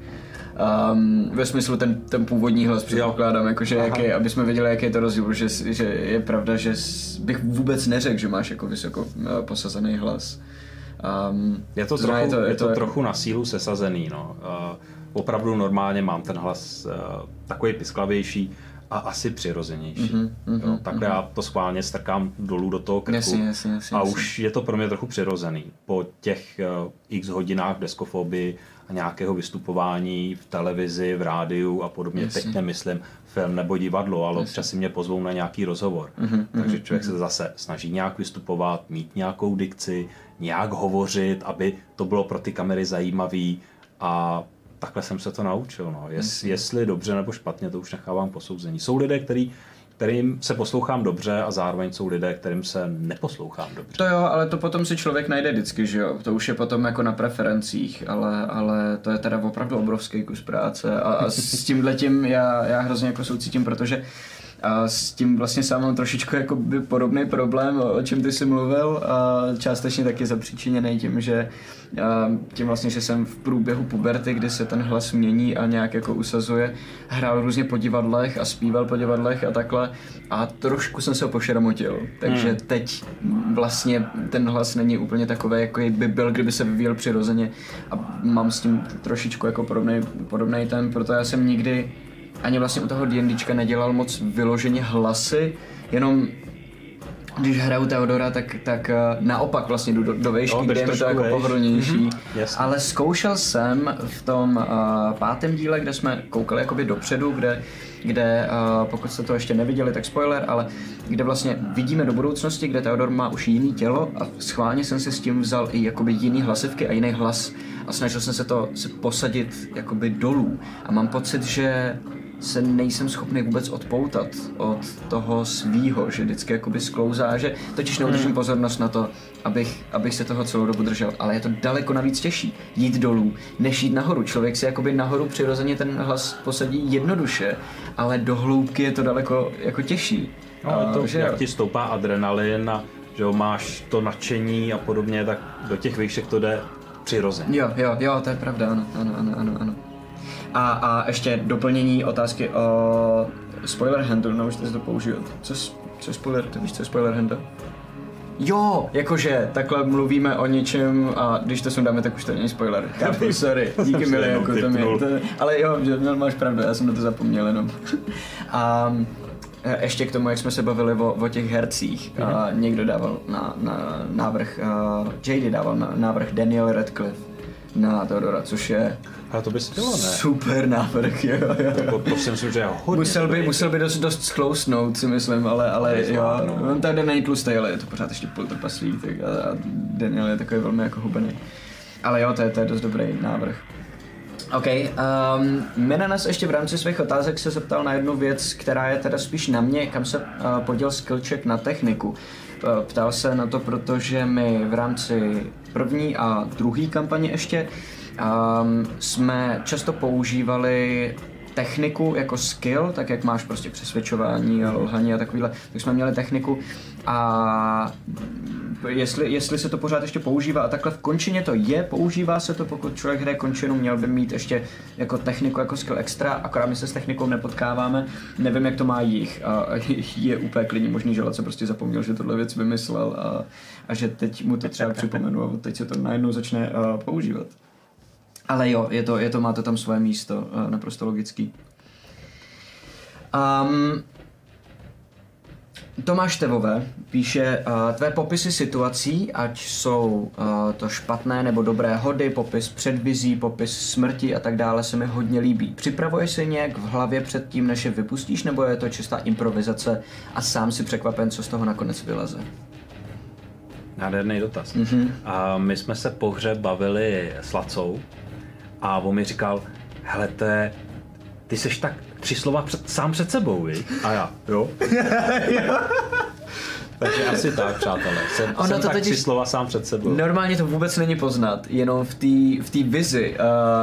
Um, ve smyslu ten, ten původní hlas předpokládám, jakože jaký, aby jsme věděli, jaký je to rozdíl, že, že je pravda, že bych vůbec neřekl, že máš jako vysoko uh, posazený hlas. Um, je to, trochu, je to, je to, to trochu na sílu sesazený, no. Uh, opravdu normálně mám ten hlas uh, takový pisklavější a asi přirozenější. Mm-hmm, mm-hmm, jo, takhle mm-hmm. já to schválně strkám dolů do toho krku jasně, jasně, jasně, a jasně. už je to pro mě trochu přirozený. Po těch uh, x hodinách deskofobii a nějakého vystupování v televizi, v rádiu a podobně, jasně. teď nemyslím film nebo divadlo, ale jasně. občas si mě pozvou na nějaký rozhovor. Mm-hmm, Takže člověk mm-hmm. se zase snaží nějak vystupovat, mít nějakou dikci, nějak hovořit, aby to bylo pro ty kamery zajímavý a takhle jsem se to naučil. No. Jest, jestli dobře nebo špatně, to už nechávám posouzení. Jsou lidé, který kterým se poslouchám dobře a zároveň jsou lidé, kterým se neposlouchám dobře. To jo, ale to potom si člověk najde vždycky, že jo? To už je potom jako na preferencích, ale, ale to je teda opravdu obrovský kus práce a, a s tím letím já, já hrozně jako soucítím, protože a s tím vlastně sám mám trošičku jako by podobný problém, o čem ty jsi mluvil a částečně taky zapříčiněný tím, že tím vlastně, že jsem v průběhu puberty, kdy se ten hlas mění a nějak jako usazuje, hrál různě po divadlech a zpíval po divadlech a takhle. A trošku jsem se ho pošeramotil, takže hmm. teď vlastně ten hlas není úplně takový, jako by byl, kdyby se vyvíjel přirozeně. A mám s tím trošičku jako podobný, podobný ten, proto já jsem nikdy ani vlastně u toho D&Dčka nedělal moc vyloženě hlasy, jenom když hraju Teodora, tak, tak uh, naopak vlastně jdu do, do vejšky, no, kde je to jako pohodlnější. Mm-hmm. Ale zkoušel jsem v tom uh, pátém díle, kde jsme koukali jakoby dopředu, kde, kde uh, pokud jste to ještě neviděli, tak spoiler, ale kde vlastně vidíme do budoucnosti, kde Teodor má už jiný tělo a schválně jsem si s tím vzal i jakoby jiný hlasivky a jiný hlas a snažil jsem se to se posadit jakoby dolů. A mám pocit, že se nejsem schopný vůbec odpoutat od toho svýho, že vždycky jakoby sklouzá, že totiž neudržím hmm. pozornost na to, abych, abych se toho celou dobu držel, ale je to daleko navíc těžší jít dolů, než jít nahoru. Člověk si jakoby nahoru přirozeně ten hlas posadí jednoduše, ale do hloubky je to daleko jako těžší. No, to, že jak ti stoupá adrenalin a že jo, máš to nadšení a podobně, tak do těch výšek to jde přirozeně. Jo, jo, jo, to je pravda, ano, ano, ano, ano. ano. A, a ještě doplnění otázky o spoiler handle, no už jste to použil. Co, co je spoiler, ty víš, co je spoiler handle? Jo, jakože takhle mluvíme o něčem a když to sundáme, tak už to není spoiler. Chápu, sorry, díky milé, jako to, mě, to Ale jo, máš pravdu, já jsem na to zapomněl jenom. a e, ještě k tomu, jak jsme se bavili o, o těch hercích, mm-hmm. a někdo dával na, na návrh, uh, JD dával na návrh Daniel Radcliffe na Teodora, což je a to by se dělo, ne? Super návrh, jo, jo, jo. To, to si myslím, že je hodně musel by, musel by dost, dost sklousnout, si myslím, ale, ale jo, no. on tady není tlustý, ale je to pořád ještě půl trpaslík, tak a, a Daniel je takový velmi jako hubený. Ale jo, to je, to je dost dobrý návrh. OK, um, nás ještě v rámci svých otázek se zeptal na jednu věc, která je teda spíš na mě, kam se uh, poděl skillček na techniku. Uh, ptal se na to, protože my v rámci první a druhé kampaně ještě um, jsme často používali techniku jako skill, tak jak máš prostě přesvědčování a lhaní a takovýhle, tak jsme měli techniku a jestli, jestli se to pořád ještě používá a takhle v končině to je, používá se to, pokud člověk hraje končinu, měl by mít ještě jako techniku, jako skill extra, akorát my se s technikou nepotkáváme, nevím jak to má jich a je úplně klidně možný, že se prostě zapomněl, že tohle věc vymyslel a, a že teď mu to třeba připomenu a teď se to najednou začne uh, používat. Ale jo, je to, je to, má to tam svoje místo, uh, naprosto logický. Um, Tomáš Tevové píše, uh, tvé popisy situací, ať jsou uh, to špatné nebo dobré hody, popis předvizí, popis smrti a tak dále, se mi hodně líbí. Připravuješ se nějak v hlavě před tím, než je vypustíš, nebo je to čistá improvizace a sám si překvapen, co z toho nakonec vyleze? Nádherný dotaz. Mm-hmm. A my jsme se po hře bavili s Lacou a on mi říkal, hele, to je, ty seš tak tři slova před, sám před sebou, vi? A já, jo. Takže asi tak, přátelé. Jsem, ono jsem to tak tři slova sám před sebou. Normálně to vůbec není poznat, jenom v té v vizi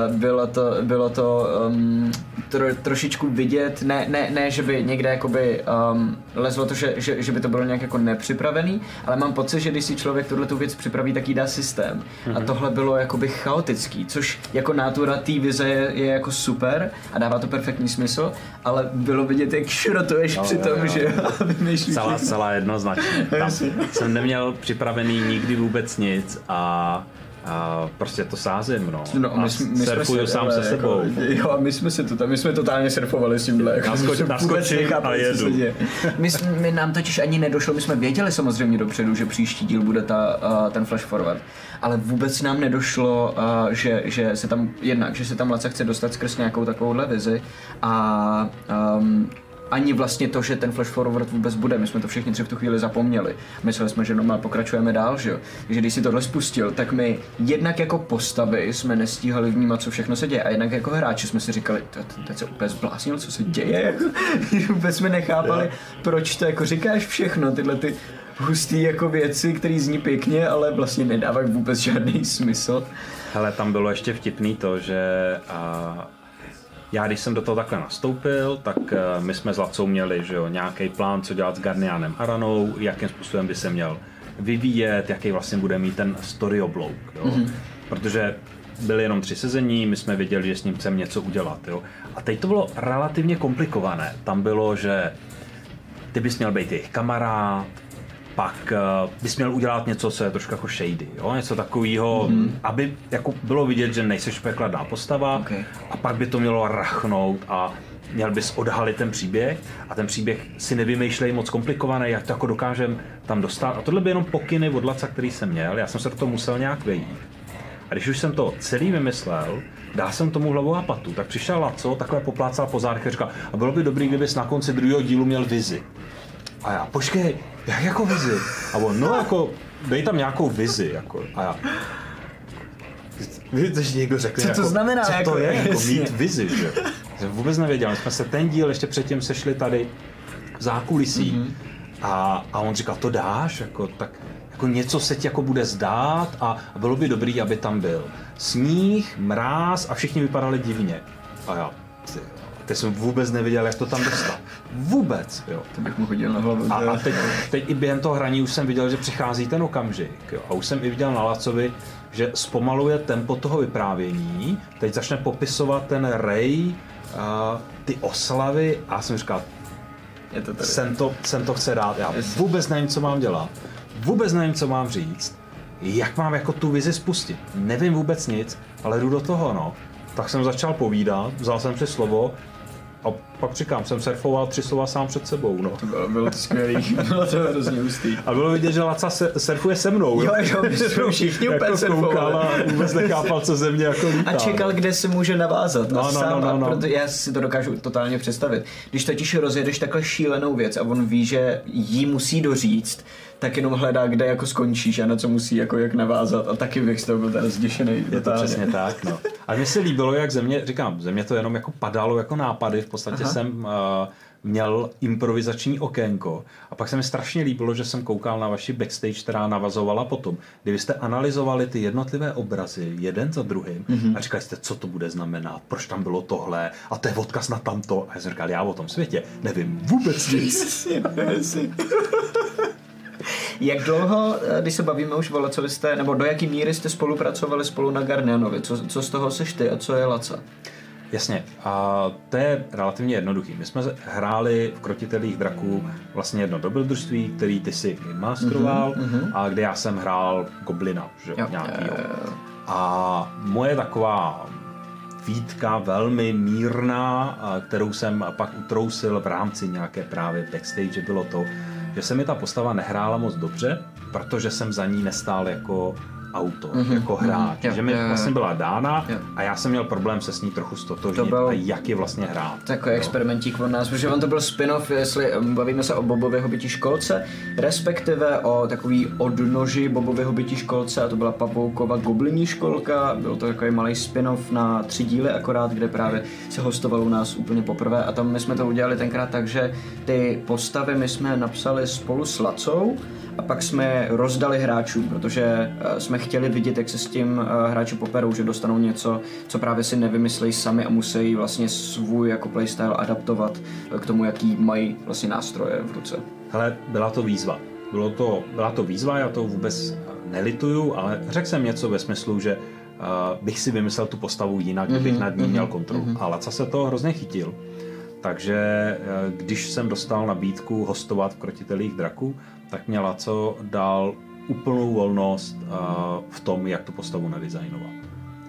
uh, bylo to, bylo to um, tro, trošičku vidět, ne, ne, ne, že by někde jakoby um, lezlo to, že, že, že, by to bylo nějak jako nepřipravený, ale mám pocit, že když si člověk tuhle tu věc připraví, tak jí dá systém. Mm-hmm. A Mhm. tohle bylo jakoby chaotický, což jako nátura té vize je, je jako super a dává to perfektní smysl, ale bylo vidět, jak šrotuješ Jo, při jo, tom, jo. že vymýšlíš. Celá, celá jednoznačně. Tam jsem neměl připravený nikdy vůbec nic a, a prostě to sázím, no. No, a my, jsme- my surfuju sám ale se sebou. Jako, jo, a my jsme si to tam, my jsme totálně surfovali s tímhle. Jako, Naskoč- naskočím a jedu. My, jsme, my, nám totiž ani nedošlo, my jsme věděli samozřejmě dopředu, že příští díl bude ta, uh, ten flash forward, ale vůbec nám nedošlo, uh, že, že se tam, jednak, že se tam Laca chce dostat skrz nějakou takovouhle vizi a um, ani vlastně to, že ten flash forward vůbec bude, my jsme to všichni tři v tu chvíli zapomněli. Mysleli jsme, že normálně pokračujeme dál, že jo. Takže když si tohle spustil, tak my jednak jako postavy jsme nestíhali vnímat, co všechno se děje, a jednak jako hráči jsme si říkali, "To- to- teď se úplně zbláznil, co se děje, jako, vůbec jsme nechápali, proč to jako říkáš všechno, tyhle ty hustý jako věci, které zní pěkně, ale vlastně nedávají vůbec žádný smysl. Hele, tam bylo ještě vtipný to, že a, já když jsem do toho takhle nastoupil, tak a, my jsme s Lacou měli že jo, nějaký plán, co dělat s Garnianem Aranou, jakým způsobem by se měl vyvíjet, jaký vlastně bude mít ten story oblouk. Jo? Mm-hmm. Protože byly jenom tři sezení, my jsme věděli, že s ním chceme něco udělat. Jo? A teď to bylo relativně komplikované. Tam bylo, že ty bys měl být jejich kamarád, pak uh, bys měl udělat něco, co je trošku jako shady, jo? něco takového, mm-hmm. aby jako bylo vidět, že nejseš překladná postava Ok. a pak by to mělo rachnout a měl bys odhalit ten příběh a ten příběh si nevymýšlej moc komplikovaný, jak to jako dokážem tam dostat. A tohle by jenom pokyny od Laca, který jsem měl, já jsem se do toho musel nějak vejít. A když už jsem to celý vymyslel, dal jsem tomu hlavu a patu, tak přišel Laco, takhle poplácal po zádech a říkal, a bylo by dobrý, kdybys na konci druhého dílu měl vizi. A já, počkej, jak jako vizi? A on, no jako, dej tam nějakou vizi, jako. A já, Víte, že někdo řekl, Co to jako, znamená, co jako, to je, jako jasně. mít vizi, že? Jsem vůbec nevěděl, my jsme se ten díl ještě předtím sešli tady v zákulisí Mhm. mm-hmm. a, a on říkal, to dáš, jako, tak jako něco se ti jako bude zdát a, a bylo by dobrý, aby tam byl sníh, mráz a všichni vypadali divně. A já, ty, teď jsem vůbec nevěděl, jak to tam dostat. Vůbec, jo. To bych mu hodil na hlavu. A, a teď, teď i během toho hraní už jsem viděl, že přichází ten okamžik. Jo. A už jsem i viděl na Lacovi, že zpomaluje tempo toho vyprávění. Teď začne popisovat ten Ray, a ty oslavy a já jsem říkal, je to tady. jsem to, jsem to chce dát. Já vůbec nevím, co mám dělat. Vůbec nevím, co mám říct. Jak mám jako tu vizi spustit. Nevím vůbec nic, ale jdu do toho, no. Tak jsem začal povídat, vzal jsem si slovo a pak říkám, jsem surfoval tři slova sám před sebou, no. Bylo, bylo to skvělý, bylo to hrozně hustý. A bylo vidět, že Laca se, surfuje se mnou. Jo, jo, my jsme všichni úplně jako surfovali. a vůbec nechápal, co ze mě jako lítá. A čekal, kde se může navázat. No, a no, sám, no, no, no. Proto já si to dokážu totálně představit. Když totiž rozjedeš takhle šílenou věc a on ví, že jí musí doříct, tak jenom hledá, kde jako skončíš a na co musí jako jak navázat. A taky bych z toho byl teda zděšený. Je to přesně tak, no. A mně se líbilo, jak ze mě, říkám, ze mě to jenom jako padalo jako nápady, v podstatě Aha. jsem uh, měl improvizační okénko a pak se mi strašně líbilo, že jsem koukal na vaši backstage, která navazovala potom, kdy jste analyzovali ty jednotlivé obrazy jeden za druhým mm-hmm. a říkali jste, co to bude znamenat, proč tam bylo tohle a to je odkaz na tamto. A já jsem říkal, já o tom světě nevím vůbec nic. Jak dlouho, eh, když se bavíme už o Lacovi jste, nebo do jaký míry jste spolupracovali spolu na Garnianovi? Co, co z toho seš ty a co je Laca? Jasně, a to je relativně jednoduchý. My jsme hráli v Krotitelích draků vlastně jedno dobrodružství, který ty si masteroval mm-hmm. a kde já jsem hrál Goblina, že Jo. nějakýho. Eh, A moje taková výtka velmi mírná, a kterou jsem pak utrousil v rámci nějaké právě backstage, bylo to, že se mi ta postava nehrála moc dobře, protože jsem za ní nestál jako autor, mm-hmm, jako hráč, jo, že mi vlastně byla dána Jo. a já jsem měl problém se s ní trochu stotožnit To byl- a jak je vlastně hrát. Takový experimentík od nás, protože on to byl spin-off, jestli um, bavíme se o Bobově hobití školce, respektive o takový odnoži Bobově hobití školce a to byla Pavoukova gobliní školka, byl to takový malý spin-off na tři díly akorát, kde právě se hostoval u nás úplně poprvé. A tam my jsme to udělali tenkrát tak, že ty postavy my jsme napsali spolu s Lacou a pak jsme rozdali hráčům, protože eh, jsme chtěli vidět, jak se s tím eh, hráči poperou, že dostanou něco, co právě si nevymyslejí sami a musí vlastně svůj jako playstyle adaptovat eh, k tomu, jaký mají vlastně nástroje v ruce. Hele, byla to výzva. Bylo to, byla to výzva, já to vůbec nelituju, ale řekl jsem něco ve smyslu, že uh, bych si vymyslel tu postavu jinak, kdybych Mhm, nad ní měl kontrolu. A Laca se to hrozně chytil. Takže když jsem dostal nabídku hostovat v Krotitelích draků, tak mě Laco dal úplnou volnost uh, v tom, jak tu postavu nadizajnovat.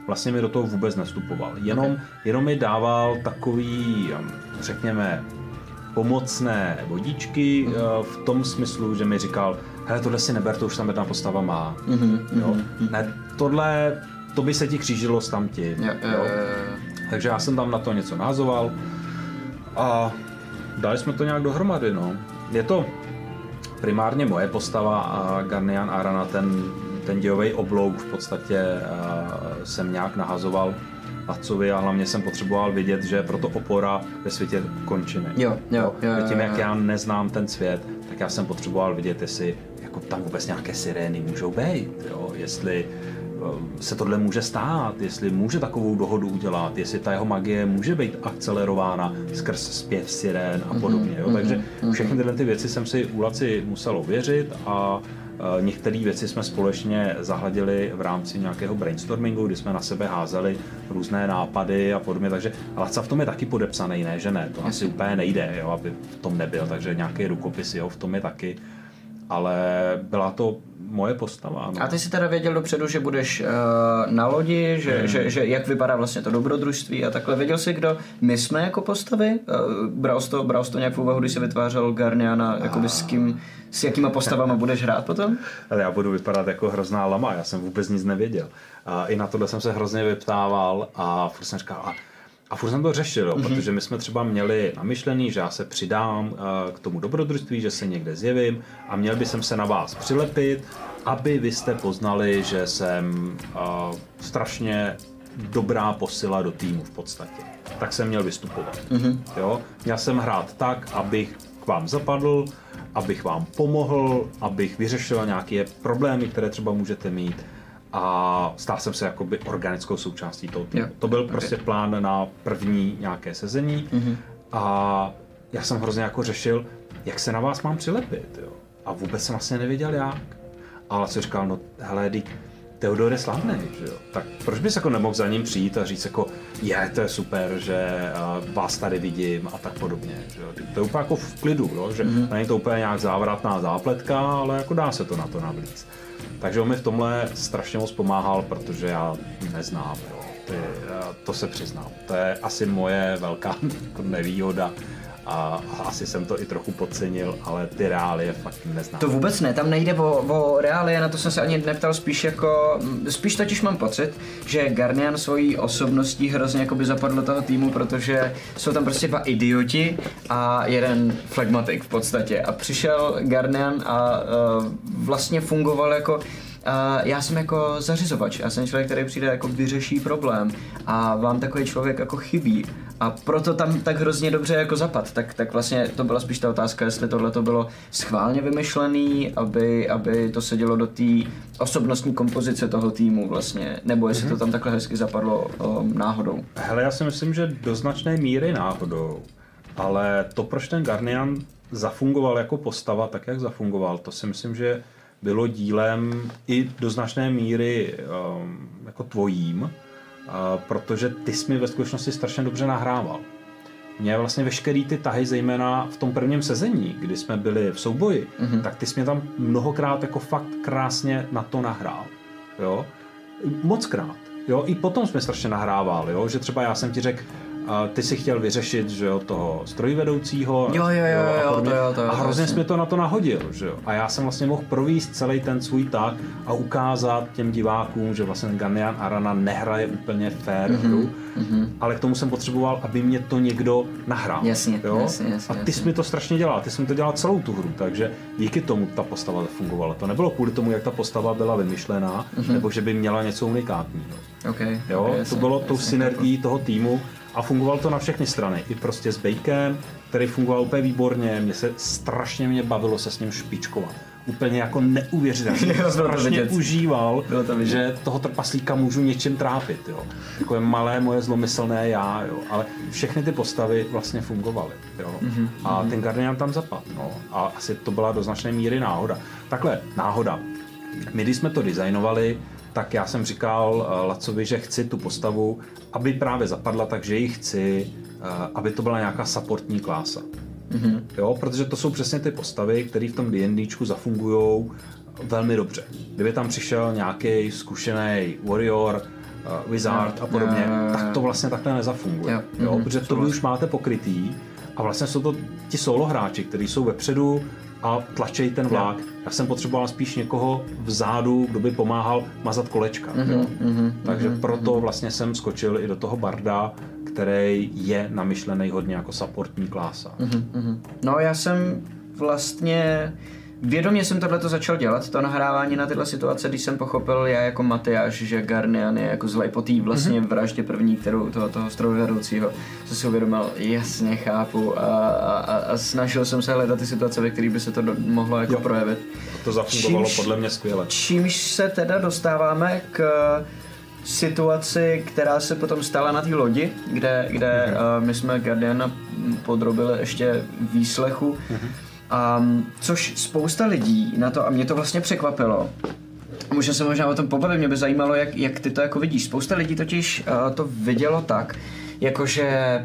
Vlastně mi do toho vůbec nestupoval. Jenom, jenom mi dával takový, um, řekněme, pomocné vodičky Mhm. uh, v tom smyslu, že mi říkal, hele, tohle si neber, to už tam jedna postava má. Mhm, Jo? Ne, tohle, to by se ti křížilo s tam tím. Jo, jo, jo, jo. Takže já jsem tam na to něco názoval a dali jsme to nějak dohromady. No. Je to primárně moje postava a Garnian Arana, ten, ten dějový oblouk v podstatě uh, jsem nějak nahazoval Lacovi a hlavně jsem potřeboval vidět, že je proto opora ve světě končiny. Jo, jo, jo, jo, Tím, jak já neznám ten svět, tak já jsem potřeboval vidět, jestli jako tam vůbec nějaké sirény můžou být, jo? jestli se tohle může stát, jestli může takovou dohodu udělat, jestli ta jeho magie může být akcelerována skrz zpěv sirén a podobně. Jo? Takže všechny tyhle ty věci jsem si u Laci musel ověřit a uh, některé věci jsme společně zahladili v rámci nějakého brainstormingu, kdy jsme na sebe házeli různé nápady a podobně, takže Laca v tom je taky podepsaný, ne, že ne, to asi úplně nejde, jo, aby v tom nebyl, takže nějaký rukopis, jo, v tom je taky, ale byla to moje postava. No. A ty jsi teda věděl dopředu, že budeš uh, na lodi, že, Hmm. že, že jak vypadá vlastně to dobrodružství a takhle. Věděl jsi, kdo my jsme jako postavy? Uh, bral, jsi to, bral jsi to nějak v úvahu, když jsi vytvářel Garniana, jakoby s kým, s jakýma postavama budeš hrát potom? Ale já budu vypadat jako hrozná lama, já jsem vůbec nic nevěděl. A i na tohle jsem se hrozně vyptával a furt jsem říkal, a, a furt jsem to řešil, jo, protože my jsme třeba měli namyšlený, že já se přidám eh, k tomu dobrodružství, že se někde zjevím a měl by jsem se na vás přilepit, aby vy jste poznali, že jsem uh, strašně dobrá posila do týmu v podstatě. Tak jsem měl vystupovat. Mm-hmm. Jo? Měl jsem hrát tak, abych k vám zapadl, abych vám pomohl, abych vyřešil nějaké problémy, které třeba můžete mít a stal jsem se jakoby organickou součástí toho týmu. Jo. To byl prostě plán na první nějaké sezení Mhm. a já jsem hrozně jako řešil, jak se na vás mám přilepit. Jo? A vůbec jsem vlastně nevěděl jak. Ale si říkal, no hele, teď Teodor je slavný, že jo? Tak proč bys jako nemohl za ním přijít a říct jako, je, to je super, že vás tady vidím a tak podobně, že jo? To je úplně jako v klidu, jo? že mm-hmm. není to úplně nějak závratná zápletka, ale jako dá se to na to navlíc. Takže on mi v tomhle strašně moc pomáhal, protože já neznám, jo? Ty, uh, to se přiznám. To je asi moje velká nevýhoda a asi jsem to i trochu podcenil, ale ty reálie fakt neznám. To vůbec ne, tam nejde o, o reálie, na to jsem se ani neptal, spíš jako, spíš totiž mám pocit, že Garnian svojí osobností hrozně jakoby zapadl do toho týmu, protože jsou tam prostě dva idioti a jeden flegmatik v podstatě a přišel Garnian a uh, vlastně fungoval jako Uh, já jsem jako zařizovač, já jsem člověk, který přijde jako vyřeší problém a vám takový člověk jako chybí. A proto tam tak hrozně dobře jako zapad, tak, tak vlastně to byla spíš ta otázka, jestli tohle to bylo schválně vymyšlený, aby, aby to sedělo do té osobnostní kompozice toho týmu vlastně, nebo jestli to tam takhle hezky zapadlo um, náhodou. Hele, já si myslím, že do značné míry náhodou, ale to, proč ten Garnian zafungoval jako postava, tak jak zafungoval, to si myslím, že bylo dílem i do značné míry um, jako tvojím, uh, protože ty jsi mi ve skutečnosti strašně dobře nahrával. Mě vlastně veškerý ty tahy, zejména v tom prvním sezení, kdy jsme byli v souboji, mm-hmm. tak ty jsi mě tam mnohokrát jako fakt krásně na to nahrál. Jo? Mockrát. Jo, i potom jsme strašně nahrávali, jo, že třeba já jsem ti řekl, a ty si chtěl vyřešit, že jo, toho strojvedoucího. Jo, jo, jo, a jo, podobně. to jo, to jo, A hrozně jsi mi to na to nahodil, že jo. A já jsem vlastně mohl províst celý ten svůj tak a ukázat těm divákům, že vlastně Ganian Arana nehraje úplně fair Mhm, mm-hmm, hru, mm-hmm. ale k tomu jsem potřeboval, aby mě to někdo nahrál. Jasně, jo? jasně, jasně, A ty jsi mi to strašně dělal, ty jsi mi to dělal celou tu hru, takže díky tomu ta postava fungovala. To nebylo kvůli tomu, jak ta postava byla vymyšlená, mm-hmm. nebo že by měla něco unikátního. Okay, Jo, okay, to jasně, bylo tou synergií toho týmu a fungovalo to na všechny strany. I prostě s Bakem, který fungoval úplně výborně, mě se strašně mě bavilo se s ním špičkovat. úplně jako bylo to strašně vidět. užíval, Bylo to vidět. že toho trpaslíka můžu něčem trápit. Jo. Takové malé moje zlomyslné já, jo. ale všechny ty postavy vlastně fungovaly. Jo. Mhm, A ten Guardian tam zapadl. No. A asi to byla do značné míry náhoda. Takhle, náhoda. My, když jsme to designovali, tak já jsem říkal eh, Lacovi, že chci tu postavu, aby právě zapadla, takže ji chci, eh, aby to byla nějaká supportní klása. Mm-hmm. Jo, protože to jsou přesně ty postavy, které v tom D&Dčku zafungují velmi dobře. Kdyby tam přišel nějaký zkušený warrior, uh, wizard Jo, a podobně, jo. tak to vlastně takhle nezafunguje. Jo, Jo, mhm, protože to vy už máte pokrytý a vlastně jsou to ti solo hráči, kteří jsou vepředu a tlačejí ten vlak. Já jsem potřeboval spíš někoho vzadu, kdo by pomáhal mazat kolečka. Mhm, jo. Takže proto vlastně jsem skočil i do toho barda, který je namyšlený hodně jako supportní klása. Mhm. No já jsem vlastně Vědomě jsem tohle začal dělat, to nahrávání na tyhle situace, když jsem pochopil já jako Matyáš, že Garnian je jako zlej po té vlastně vraždě první, kterou toho, toho strojvedoucího, co si uvědomil, jasně chápu a, a, a, a snažil jsem se hledat ty situace, ve kterých by se to do, mohlo jako Jo. projevit. To zafungovalo Čímž- podle mě skvěle. Čímž se teda dostáváme k situaci, která se potom stala na té lodi, kde, kde uh, my jsme Guardiana podrobili ještě výslechu. Um, což spousta lidí na to, a mě to vlastně překvapilo, Můžeme se možná o tom pobavit, mě by zajímalo, jak, jak ty to jako vidíš. Spousta lidí totiž uh, to vidělo tak, jakože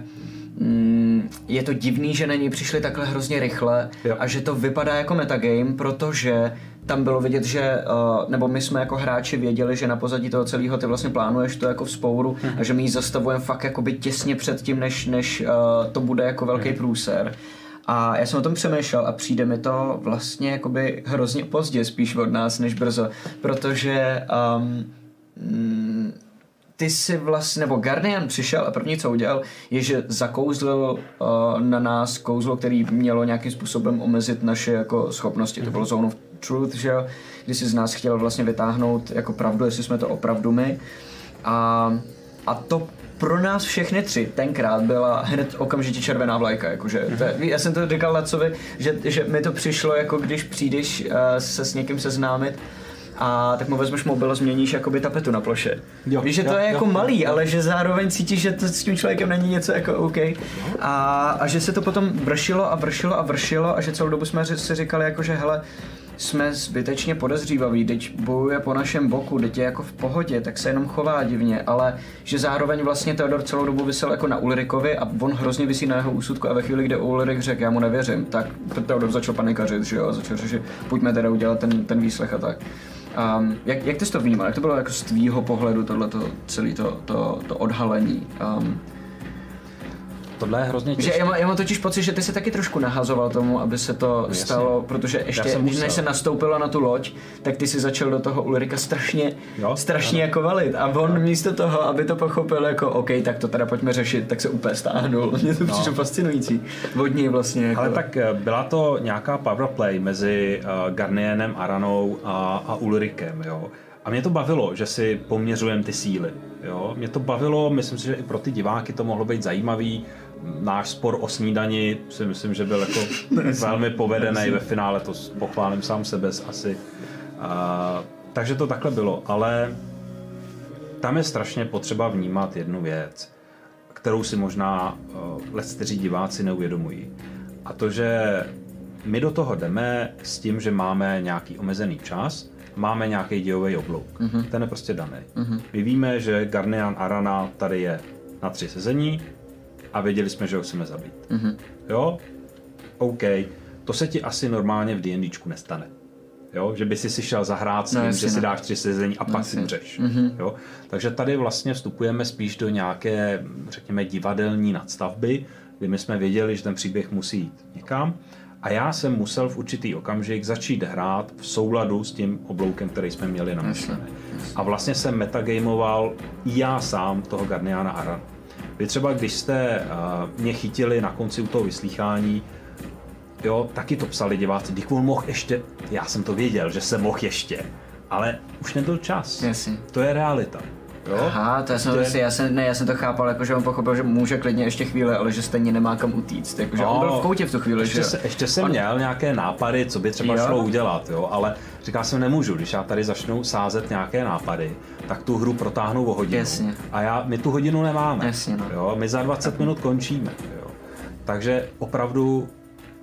mm, je to divný, že na něj přišli takhle hrozně rychle Jo. a že to vypadá jako metagame, protože tam bylo vidět, že, uh, nebo my jsme jako hráči věděli, že na pozadí toho celého ty vlastně plánuješ to jako vzpouru a že my ji zastavujeme fakt jakoby těsně před tím, než, než uh, to bude jako velký průser. A já jsem o tom přemýšlel a přijde mi to vlastně jakoby hrozně pozdě spíš od nás než brzo, protože um, mm, ty si vlastně, nebo Guardian přišel a první co udělal, je, že zakouzlil uh, na nás kouzlo, který mělo nějakým způsobem omezit naše jako schopnosti. To bylo Zone of Truth, že jo, kdy si z nás chtěl vlastně vytáhnout jako pravdu, jestli jsme to opravdu my. A, a to pro nás všechny tři tenkrát byla hned okamžitě červená vlajka, jakože, to je, já jsem to říkal Lacovi, že, že mi to přišlo jako když přijdeš uh, se s někým seznámit a tak mu vezmeš mobil a změníš jakoby tapetu na ploše. Jo, Víš, že to jo, je jo, jako jo, malý, jo. ale že zároveň cítíš, že to s tím člověkem není něco jako OK. A, a že se to potom vršilo a vršilo a vršilo a že celou dobu jsme si říkali jako, že hele, jsme zbytečně podezřívaví, teď bojuje po našem boku, teď je jako v pohodě, tak se jenom chová divně, ale že zároveň vlastně Theodor celou dobu vysel jako na Ulrikovi a on hrozně vysí na jeho úsudku a ve chvíli, kdy Ulrik řekl, já mu nevěřím, tak Theodor začal panikařit, že jo, začal řešit, pojďme teda udělat ten, ten výslech a tak. Um, jak, jak ty jsi to vnímal? Jak to bylo jako z tvýho pohledu tohleto, celé to, to, to odhalení? Um, Tohle je hrozně že těžké. já, má, já mám totiž pocit, že ty se taky trošku nahazoval tomu, aby se to jasně. stalo, protože ještě, jsem musel. než se nastoupilo na tu loď, tak ty si začal do toho Ulrika strašně, Jo, strašně jako valit. A on místo toho, aby to pochopil jako OK, tak to teda pojďme řešit, tak se úplně stáhnul. Mně to přišlo fascinující. Vodní vlastně jako... Ale tak eh, byla to nějaká power play mezi uh, Garnienem, Aranou a, a Ulrikem, jo. A mě to bavilo, že si poměřujeme ty síly. Jo? Mě to bavilo, myslím si, že i pro ty diváky to mohlo být zajímavý. Náš spor o snídani si myslím, že byl jako velmi povedený ve finále, to pochválím sám sebe asi. A, takže to takhle bylo, ale tam je strašně potřeba vnímat jednu věc, kterou si možná uh, kteří diváci neuvědomují. A to, že my do toho jdeme s tím, že máme nějaký omezený čas, máme nějaký dějový oblouk. Mm-hmm. Ten je prostě daný. Mm-hmm. My víme, že Garnian Arana tady je na tři sezení a věděli jsme, že ho chceme zabít. Mm-hmm. Jo? OK. To se ti asi normálně v D&Dčku nestane. Jo? Že by si si šel zahrát s No, tím, že si no. dáš tři sezení a pak si umřeš. Mm-hmm. Jo? Takže tady vlastně vstupujeme spíš do nějaké, řekněme, divadelní nadstavby, kdy my jsme věděli, že ten příběh musí jít někam. A já jsem musel v určitý okamžik začít hrát v souladu s tím obloukem, který jsme měli namyšlený. A vlastně jsem metagamoval i já sám toho Garniana Arana. Vy třeba, když jste uh, mě chytili na konci u toho vyslýchání, jo, taky to psali diváci, když on mohl ještě, já jsem to věděl, že se mohl ještě, ale už nebyl čas. Jasně. To je realita. Jo? Aha, to já jsem, si, já jsem, ne, já jsem to chápal, jako, že on pochopil, že může klidně ještě chvíli, ale že stejně nemá kam utíct. Jako, že on byl v koutě v tu chvíli, No, ještě, že se, ještě jsem on, měl nějaké nápady, co by třeba Jo. šlo udělat, jo, ale říkal jsem nemůžu, když já tady začnu sázet nějaké nápady, tak tu hru protáhnou o hodinu. Jasně. A já, my tu hodinu nemáme. Jasně, no. jo, my za 20 minut končíme. Jo. Takže opravdu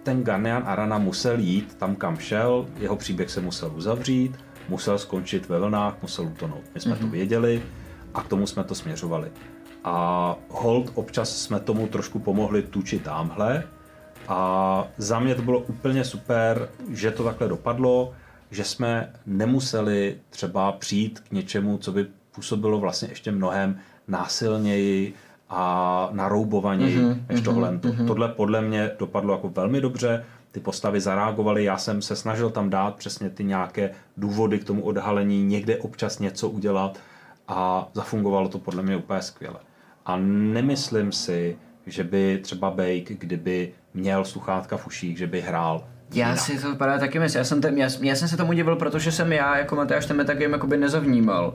ten Garnian Arana musel jít tam, kam šel, jeho příběh se musel uzavřít, musel skončit ve vlnách, musel utonout. My jsme mm-hmm. to věděli a k tomu jsme to směřovali. A hold občas jsme tomu trošku pomohli tu či tamhle. A za mě to bylo úplně super, že to takhle dopadlo, že jsme nemuseli třeba přijít k něčemu, co by působilo vlastně ještě mnohem násilněji a naroubovaněji mm-hmm, než tohle. Mm-hmm. Tohle podle mě dopadlo jako velmi dobře, ty postavy zareagovaly, já jsem se snažil tam dát přesně ty nějaké důvody k tomu odhalení, někde občas něco udělat a zafungovalo to podle mě úplně skvěle. A nemyslím si, že by třeba Bake, kdyby měl sluchátka v uších, že by hrál Já jinak. si to právě taky myslím. Já jsem, ten, já, já jsem se tomu divil, protože jsem já jako Matyáš ten metagame jakoby nezavnímal.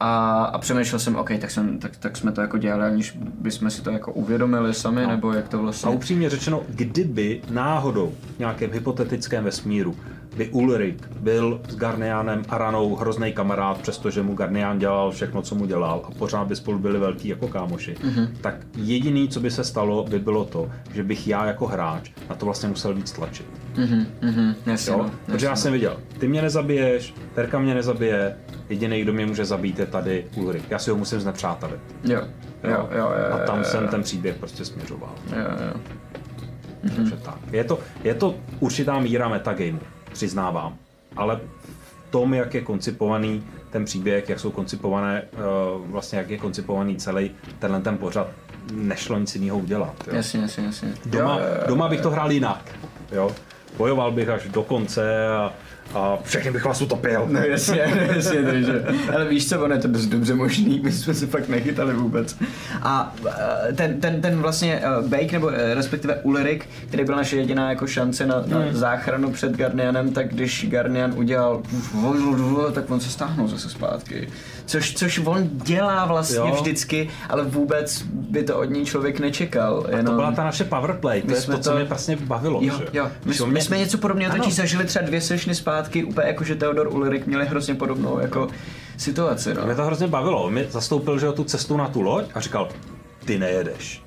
A, a přemýšlel jsem, OK, tak, jsem, tak, tak jsme to jako dělali, aniž bychom si to jako uvědomili sami, no. nebo jak to A vlastně... upřímně řečeno, kdyby náhodou v nějakém hypotetickém vesmíru by Ulrich byl s Garnianem Aranou hrozný kamarád, přestože mu Garnian dělal všechno, co mu dělal a pořád by spolu byli velký jako kámoši, mm-hmm. tak jediný, co by se stalo, by bylo to, že bych já jako hráč na to vlastně musel víc tlačit. Mhm, mhm, jasně, Jo? no, Protože já jsem viděl, ty mě nezabiješ, Terka mě nezabije, jediný, kdo mě může zabít, je tady Ulrich. Já si ho musím znepřátelit. Jo, jo, jo, jo, jo, A tam jo, jsem jo, ten příběh prostě směřoval. jo, jo. Takže tak. Je to, je to určitá míra metagameu, přiznávám. Ale v tom, jak je koncipovaný ten příběh, jak jsou koncipované, eh, vlastně jak je koncipovaný celý tenhle ten pořad, nešlo nic jiného udělat. Jo. Jasně, jasně, jasně. Doma, doma bych to hrál jinak. Jo. Bojoval bych až do konce a, a všechny bych vás utopil. No jasně, jasně, takže. Ale víš co, ono je to dost dobře možný, my jsme se fakt nechytali vůbec. A eh, ten, ten, ten vlastně eh, Bake, nebo eh, respektive Ulrik, který byl naše jediná jako šance na, na záchranu před Garnianem, tak když Garnian udělal tak on se stáhnul zase zpátky. Což, což on dělá vlastně Jo. vždycky, ale vůbec by to od něj člověk nečekal. To Jenom... byla ta naše powerplay, to je to, co to- mě vlastně bavilo. Jo, že? jo. My, my mě- jsme něco podobného totiž zažili třeba dvě sešny zpátky, úplně jako, že Theodor Ulrik měli hrozně podobnou jako situaci, no. Mě to hrozně bavilo. On mi zastoupil, že tu cestu na tu loď a říkal, ty nejedeš.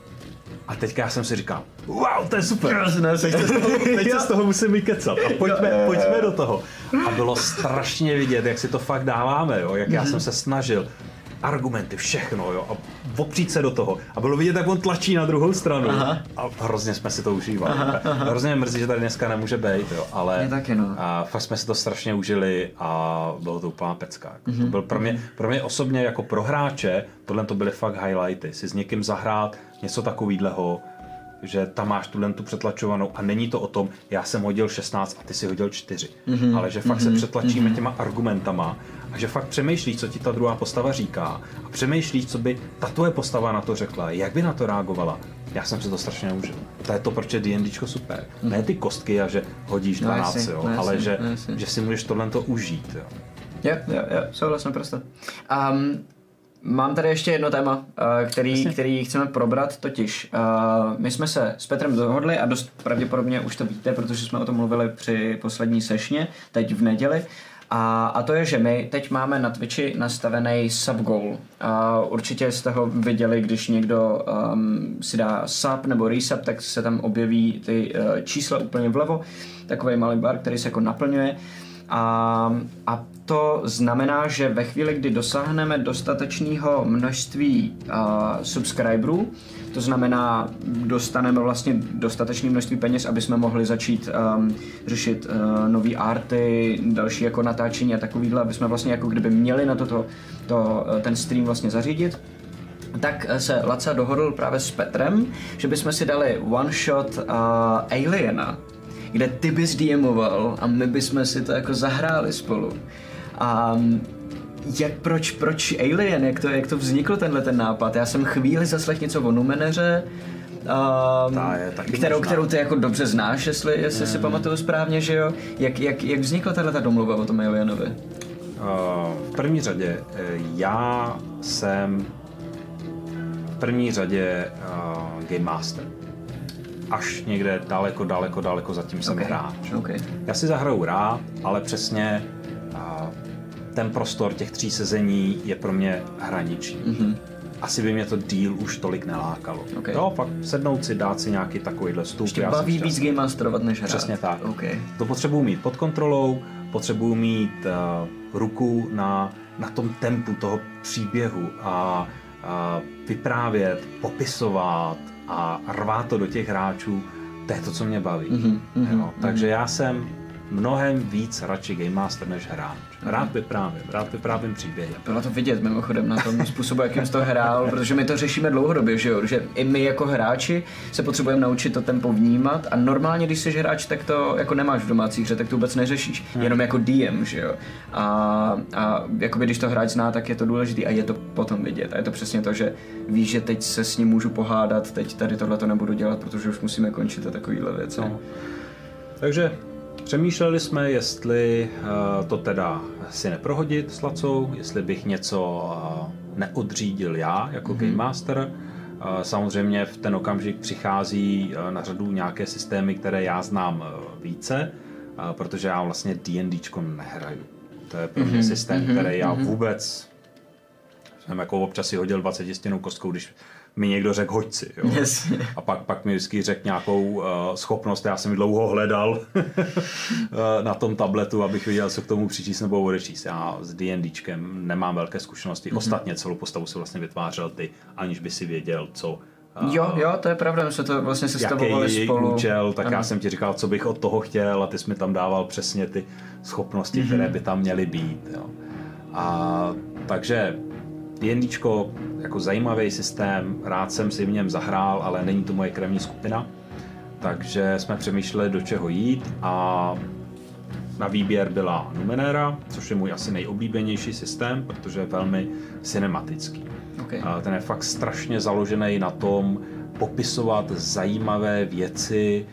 A teďka já jsem si říkal, wow, to je super. Ne, se chce Teď se z toho musím vykecat a pojďme, pojďme do toho. A bylo strašně vidět, jak si to fakt dáváme, jo? jak Mhm. já jsem se snažil argumenty, všechno, jo, a opřít se do toho. A bylo vidět, jak on tlačí na druhou stranu. Aha. A hrozně jsme si to užívali. Hrozně mě mrzí, že tady dneska nemůže být, jo, ale Mě taky, no. a fakt jsme si to strašně užili a bylo to úplná pecka. Jako. Mhm. To byl pro mě, pro mě osobně jako pro hráče, tohle to byly fakt highlighty. Si s někým zahrát něco takového, že tam máš tuhle tu přetlačovanou a není to o tom, já jsem hodil 16 a ty si hodil 4, Mhm. mm-hmm. ale že fakt mm-hmm. se přetlačíme mm-hmm. těma argumentama a že fakt přemýšlíš, co ti ta druhá postava říká a přemýšlíš, co by ta tvoje postava na to řekla, jak by na to reagovala. Já jsem si to strašně užil. To je to, proč je D&Dčko super. Mm-hmm. Ne ty kostky a že hodíš No 12, jasně, jo, no ale jasně, že, no že si můžeš tohle to užít. Jo. Jo, jo, jo, souhlasím prostě. Um, mám tady ještě jedno téma, uh, který, který chceme probrat, totiž uh, my jsme se s Petrem dohodli a dost pravděpodobně už to víte, protože jsme o tom mluvili při poslední sešně, teď v neděli, a, a to je, že my teď máme na Twitchi nastavený subgoal. A určitě jste ho viděli, když někdo um, si dá sub nebo resub, tak se tam objeví ty uh, čísla úplně vlevo, takový malý bar, který se jako naplňuje. A, a to znamená, že ve chvíli, kdy dosáhneme dostatečného množství uh, subscriberů, to znamená, dostaneme vlastně dostatečné množství peněz, aby jsme mohli začít um, řešit uh, nové arty, další jako natáčení a takovýhle, aby jsme vlastně jako kdyby měli na toto to, uh, ten stream vlastně zařídit, tak eh, se Laca dohodl právě s Petrem, že bychom si dali one shot uh, Aliena, kde ty bys DMoval a my bychom si to jako zahráli spolu. A jak, proč, proč Alien, jak to, jak to vzniklo tenhle ten nápad? Já jsem chvíli zaslech něco o Numeneře, um, Ta je kterou, možná. kterou ty jako dobře znáš, jestli, jestli si pamatuju správně, že jo? Jak, jak, jak vznikla tahle ta domluva o tom Alienovi? Uh, v první řadě eh, já jsem v první řadě uh, Game Master. Až někde daleko, daleko, daleko zatím jsem Okay. hráč. Okay. Já si zahraju rád, ale přesně uh, ten prostor těch tří sezení je pro mě hraniční. Mm-hmm. Asi by mě to díl už tolik nelákalo. Okay. Jo, fakt sednout si, dát si nějaký takovýhle stůl. Ještě baví víc Game Masterovat než hrát. Přesně tak. Okay. To potřebuji mít pod kontrolou, potřebuji mít uh, ruku na, na tom tempu toho příběhu a, a vyprávět, popisovat a rvát to do těch hráčů, to je to, co mě baví. Mm-hmm, jo? Takže já jsem mnohem víc radši Game Master než hráč. Rád vyprávím, rád vyprávím příběhy. Bylo to vidět mimochodem na tom způsobu, jakým jsi to hrál, protože my to řešíme dlouhodobě, že jo? Že i my jako hráči se potřebujeme naučit to tempo vnímat a normálně, když jsi hráč, tak to jako nemáš v domácí hře, tak to vůbec neřešíš. Hmm. Jenom jako DM, že jo? A, a jakoby, když to hráč zná, tak je to důležité a je to potom vidět. A je to přesně to, že víš, že teď se s ním můžu pohádat, teď tady tohle to nebudu dělat, protože už musíme končit a takovýhle věci. No. Takže přemýšleli jsme, jestli uh, to teda si neprohodit s Lacou, jestli bych něco uh, neodřídil já jako mm-hmm. Game Master. Uh, samozřejmě v ten okamžik přichází na řadu nějaké systémy, které já znám více, protože já vlastně D&Dčko nehraju. To je pro mě mm-hmm. systém, který já vůbec jsem jako občas si hodil 20 stěnou kostkou, když mi někdo řekl hoď si. Jo. Jasně. A pak, pak mi vždycky řekl nějakou uh, schopnost, já jsem ji dlouho hledal uh, na tom tabletu, abych viděl, co k tomu přičíst nebo odečíst. Já s D&Dčkem nemám velké zkušenosti. Mm-hmm. Ostatně celou postavu si vlastně vytvářel ty, aniž by si věděl, co uh, Jo, jo, to je pravda, my jsme to vlastně jaký sestavovali je její spolu. účel, tak Ano. já jsem ti říkal, co bych od toho chtěl a ty jsi mi tam dával přesně ty schopnosti, mm-hmm. které by tam měly být. Jo. A takže D&Dčko jako zajímavý systém, rád jsem si v něm zahrál, ale není to moje krevní skupina, takže jsme přemýšleli, do čeho jít a na výběr byla Numenera, což je můj asi nejoblíbenější systém, protože je velmi cinematický. Okay. A Ten je fakt strašně založený na tom popisovat zajímavé věci,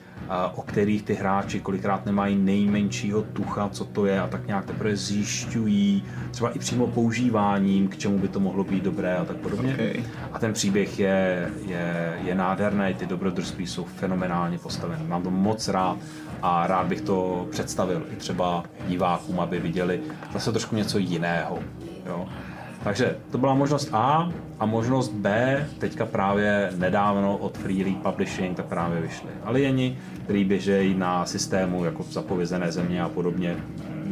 o kterých ty hráči kolikrát nemají nejmenšího tucha, co to je a tak nějak teprve zjišťují, třeba i přímo používáním, k čemu by to mohlo být dobré a tak podobně. Okay. A ten příběh je, je, je nádherný, ty dobrodružství jsou fenomenálně postavený. Mám to moc rád a rád bych to představil i třeba divákům, aby viděli zase trošku něco jiného. Jo? Takže to byla možnost A a možnost B, teďka právě nedávno od Free League Publishing tak právě vyšly alieni, který běžejí na systému jako zapovězené země a podobně.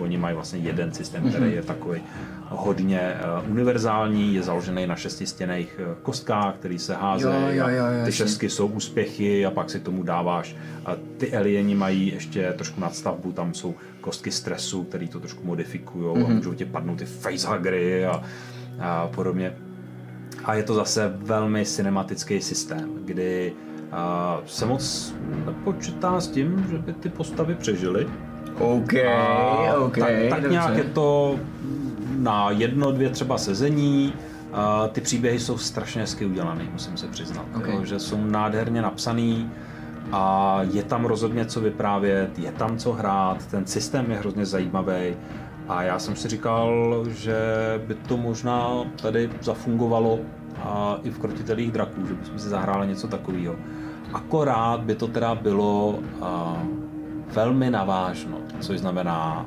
Oni mají vlastně jeden systém, který je takový hodně uh, univerzální, je založený na šestistěných uh, kostkách, který se házejí. Ty šestky jsou úspěchy a pak si tomu dáváš. A ty alieni mají ještě trošku nadstavbu, tam jsou kostky stresu, který to trošku modifikují mm-hmm. a můžou ti padnout ty facehuggery a, a podobně. A je to zase velmi cinematický systém, kdy uh, se moc nepočítá s tím, že by ty postavy přežily. OK, A OK, tak, tak dobře. nějak je to na jedno, dvě třeba sezení. A ty příběhy jsou strašně hezky udělaný, musím se přiznat. Okay. Jo, že jsou nádherně napsaný a je tam rozhodně co vyprávět, je tam co hrát, ten systém je hrozně zajímavý. A já jsem si říkal, že by to možná tady zafungovalo a i v krotitelých draků, že bychom si zahráli něco takového. Akorát by to teda bylo a, velmi navážno, což znamená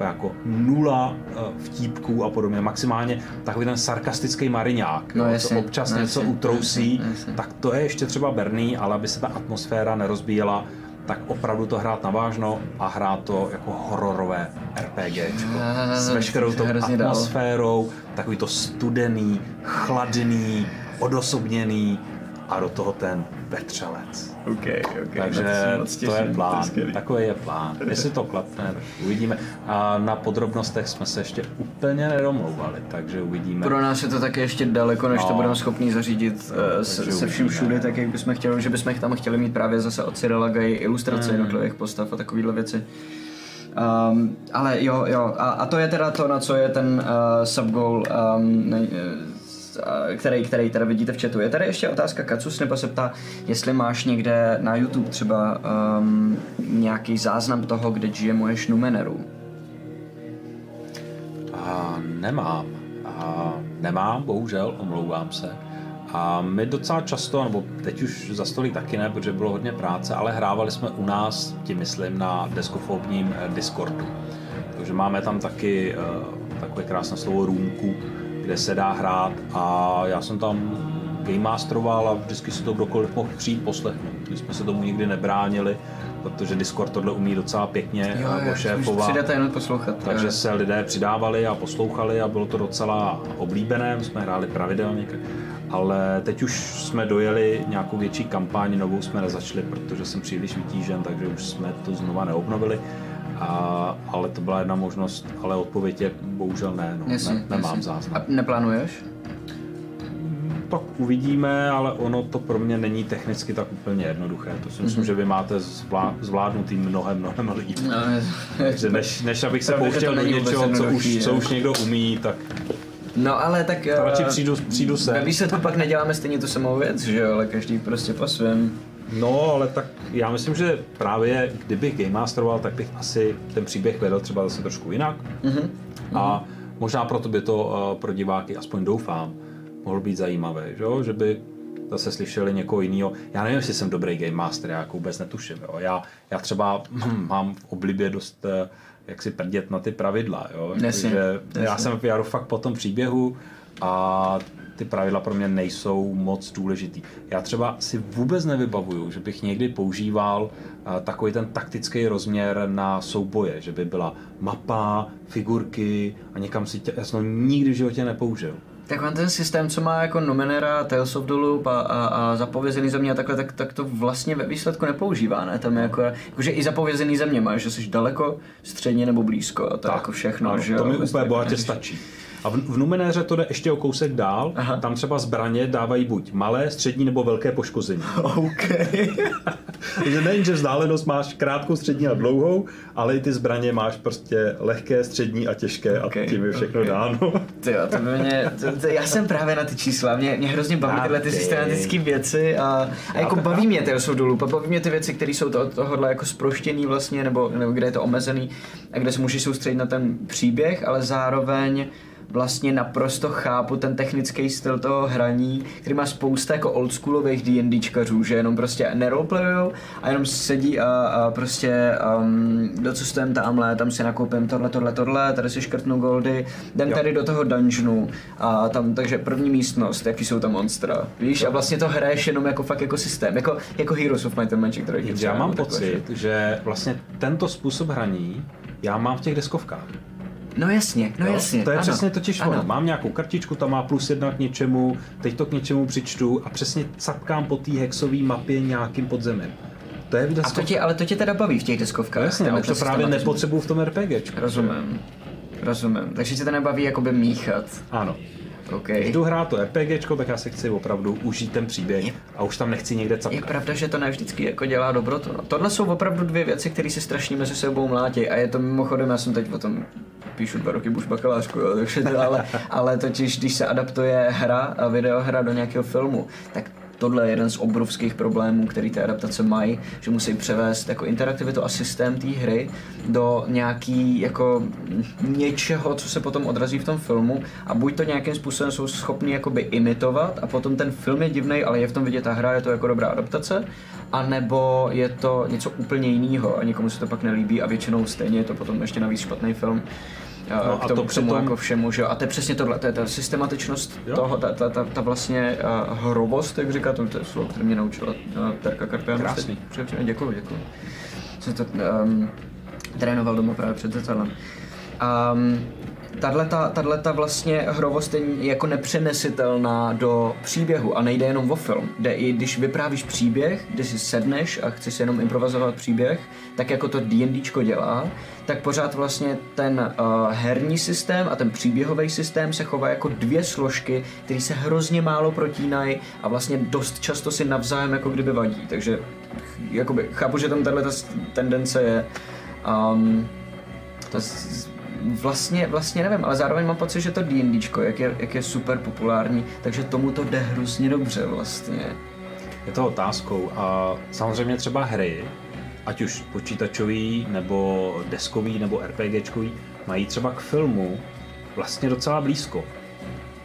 jako nula eh, vtípků a podobně. Maximálně takový ten sarkastický mariňák, No jo, jasně, co občas no něco jasně, utrousí, jasně, jasně. tak to je ještě třeba berný, ale aby se ta atmosféra nerozbíjela, tak opravdu to hrát navážno a hrát to jako hororové RPGčko. Ah, S veškerou to tou atmosférou, takový to studený, chladný, odosobněný a do toho ten vetřelec. OK, OK. Takže se to těším, je plán, skvělý. takový je plán. Jestli to klapne, uvidíme. A na podrobnostech jsme se ještě úplně nedomlouvali, takže uvidíme. Pro nás je to taky ještě daleko, než No. to budeme schopni zařídit uh, se, Takže se vším všude, tak jak bychom chtěli, že bychom tam chtěli mít právě zase od Cyrila Gay ilustrace Hmm. jednotlivých postav a takovéhle věci. Um, ale jo, jo, a, a to je teda to, na co je ten uh, subgoal, um, ne, eh, který, který teda vidíte v chatu. Je tady ještě otázka Kacus, nebo se ptá, jestli máš někde na YouTube třeba um, nějaký záznam toho, kde GMuješ Numeneru. A nemám. A nemám, bohužel, omlouvám se. A my docela často, nebo teď už za stolik taky ne, protože bylo hodně práce, ale hrávali jsme u nás, tím myslím, na deskofobním eh, Discordu. Takže máme tam taky uh, takové krásné slovo růmku, kde se dá hrát a já jsem tam game masteroval a vždycky si to kdokoliv mohl přijít poslechnout. My jsme se tomu nikdy nebránili, protože Discord tohle umí docela pěkně Jo, jo. Přidáte jenom poslouchat. Takže jo. se lidé přidávali a poslouchali a bylo to docela oblíbené, my jsme hráli pravidelně, ale teď už jsme dojeli nějakou větší kampaň, novou jsme nezačali, protože jsem příliš vytížen, takže už jsme to znova neobnovili. A, ale to byla jedna možnost, ale odpověď je bohužel ne, no, Jasně, ne nemám jasně. záznam. A neplánuješ? Tak uvidíme, ale ono to pro mě není technicky tak úplně jednoduché. To si myslím, Mhm. že vy máte zvlá, zvládnutý mnohem, mnohem líp. No, Takže než, než abych se pouštěl do něčeho, co už, co už někdo umí, tak no ale tak... eh, radši přijdu, přijdu Ve sem. výsledku pak neděláme stejně tu samou věc, že jo, ale každý prostě po svém. No, ale tak já myslím, že právě kdybych Game Masteroval, tak bych asi ten příběh vedl třeba zase trošku jinak. Mhm. A možná proto by to eh, pro diváky, aspoň doufám, mohlo být zajímavé, že, jo? že by zase slyšeli někoho jiného. Já nevím, jestli jsem dobrý Game Master, já jako vůbec netuším. Jo? Já, já třeba hm, mám v oblibě dost eh, jak si prdět na ty pravidla. Jo? Jasně, Takže já jasně. jsem já jdu fakt po tom příběhu a ty pravidla pro mě nejsou moc důležitý. Já třeba si vůbec nevybavuju, že bych někdy používal eh, takový ten taktický rozměr na souboje, že by byla mapa, figurky a někam si tě, já jsem nikdy v životě nepoužil. Tak on ten systém, co má jako Numenera, Tales of the Loop a, a, a zapovězený země a takhle, tak, tak to vlastně ve výsledku nepoužívá, ne? Tam je jako, jakože i zapovězený země máš, že jsi daleko, středně nebo blízko a to je jako všechno, ano, že to mi Vlastně úplně bohatě stačí. A v, v Numenéře to jde ještě o kousek dál, Aha. tam třeba zbraně dávají buď malé, střední nebo velké poškození. OK. Takže nejen, že vzdálenost máš krátkou, střední a dlouhou, ale i ty zbraně máš prostě lehké, střední a těžké a Ok, tím je všechno ok. dáno. Ty jo, to by mě, to, to, já jsem právě na ty čísla, mě, mě hrozně baví tyhle ty systematické věci a, a jako baví mě Loop a baví mě ty věci, které jsou to, tohohle jako sproštěný vlastně, nebo, nebo kde je to omezený a kde se můžeš soustředit na ten příběh, ale zároveň vlastně naprosto chápu ten technický styl toho hraní, který má spousta jako oldschoolových D&Dčkařů, že jenom prostě neroleplayujou a jenom sedí a, a prostě um, docestujem tamhle, tam si nakoupím tohle, tohle, tohle, tady si škrtnu goldy, jdem Jo. tady do toho dungeonu a tam, takže první místnost, jaký jsou tam monstra, víš, a vlastně to hraješ jenom jako fakt jako systém, jako, jako Heroes of Might and Magic, který Já mám pocit, že vlastně tento způsob hraní já mám v těch deskovkách. No jasně, no jasně. To je ano, přesně totiž ano. ono. Mám nějakou kartičku, tam má plus jedna k něčemu, teď to k něčemu přičtu a přesně capkám po té hexové mapě nějakým podzemím. To je v A to tě, ale to tě teda baví v těch deskovkách. No jasně, už to právě nepotřebuju v tom RPGčku. Rozumím. Rozumím. Takže tě to nebaví jakoby míchat. Ano. OK. Když jdu hrát to RPGčko, tak já si chci opravdu užít ten příběh a už tam nechci někde Je capkat. pravda, že to ne vždycky jako dělá dobrotu. No. Tohle jsou opravdu dvě věci, které se strašně mezi sebou mlátí. A je to mimochodem, já jsem teď o tom píšu dva roky už bakalářku, jo, takže to, ale, ale totiž, když se adaptuje hra a videohra do nějakého filmu, tak tohle je jeden z obrovských problémů, který ty adaptace mají, že musí převést jako interaktivitu a systém té hry do nějaký jako něčeho, co se potom odrazí v tom filmu a buď to nějakým způsobem jsou schopni jakoby imitovat a potom ten film je divný, ale je v tom vidět ta hra, je to jako dobrá adaptace, a nebo je to něco úplně jiného a někomu se to pak nelíbí a většinou stejně je to potom ještě navíc špatný film. No No, a k tomu, to k tomu přitom- jako všemu, že jo. A to je přesně tohle, to je ta systematičnost Jo. toho, ta, ta, ta, ta vlastně uh, hrobost, jak říká, to, to je slovo, které mě naučila uh, Terka Karpian. Krásný. Děkuji, děkuji. Jsem to um, trénoval doma právě před zrcadlem. Um, tahle ta vlastně hrovost je jako nepřenesitelná do příběhu a nejde jenom o film. Jde i když vyprávíš příběh, kdy si sedneš a chceš jenom improvizovat příběh, tak jako to D&Dčko dělá, tak pořád vlastně ten uh, herní systém a ten příběhový systém se chová jako dvě složky, které se hrozně málo protínají a vlastně dost často si navzájem jako kdyby vadí. Takže jakoby, chápu, že tam tahle tendence je. Um, to vlastně, vlastně nevím, ale zároveň mám pocit, že to D&Dčko, jak je, jak je super populární, takže tomu to jde hrozně dobře vlastně. Je to otázkou. A samozřejmě třeba hry, ať už počítačový, nebo deskový, nebo RPGčkový, mají třeba k filmu vlastně docela blízko.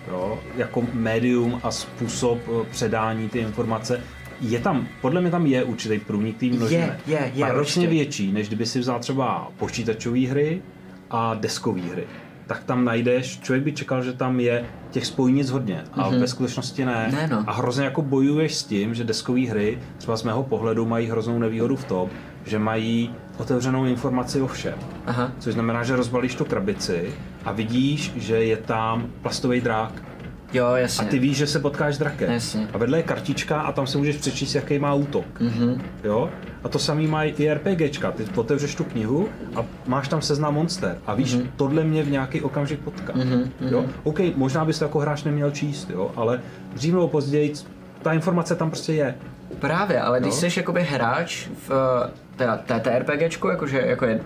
jo, jako médium a způsob eh, předání ty informace, je tam, podle mě tam je určitý průnik té množiny. Je, je, je, určitě. větší, než kdyby si vzal třeba počítačové hry a deskové hry. Tak tam najdeš, člověk by čekal, že tam je těch spojnic hodně, a ve skutečnosti ne. Ne, no. A hrozně jako bojuješ s tím, že deskové hry, třeba z mého pohledu, mají hroznou nevýhodu v tom, že mají otevřenou informaci o všem. Aha. Což znamená, že rozbalíš tu krabici a vidíš, že je tam plastový drák. Jo, A jasně. ty víš, že se potkáš s drakem. Jasně. A vedle je kartička a tam si můžeš přečíst, jaký má útok. Mm-hmm. Jo? A to samý mají i RPGčka. Ty otevřeš tu knihu a máš tam seznam monster. A víš, mm-hmm. tohle mě v nějaký okamžik potká. Mm-hmm. Jo? OK, možná bys to jako hráč neměl číst, jo? ale dřív nebo později ta informace tam prostě je. Právě, ale když Jo. jsi jakoby hráč v teda TTRPGčku, jakože jako je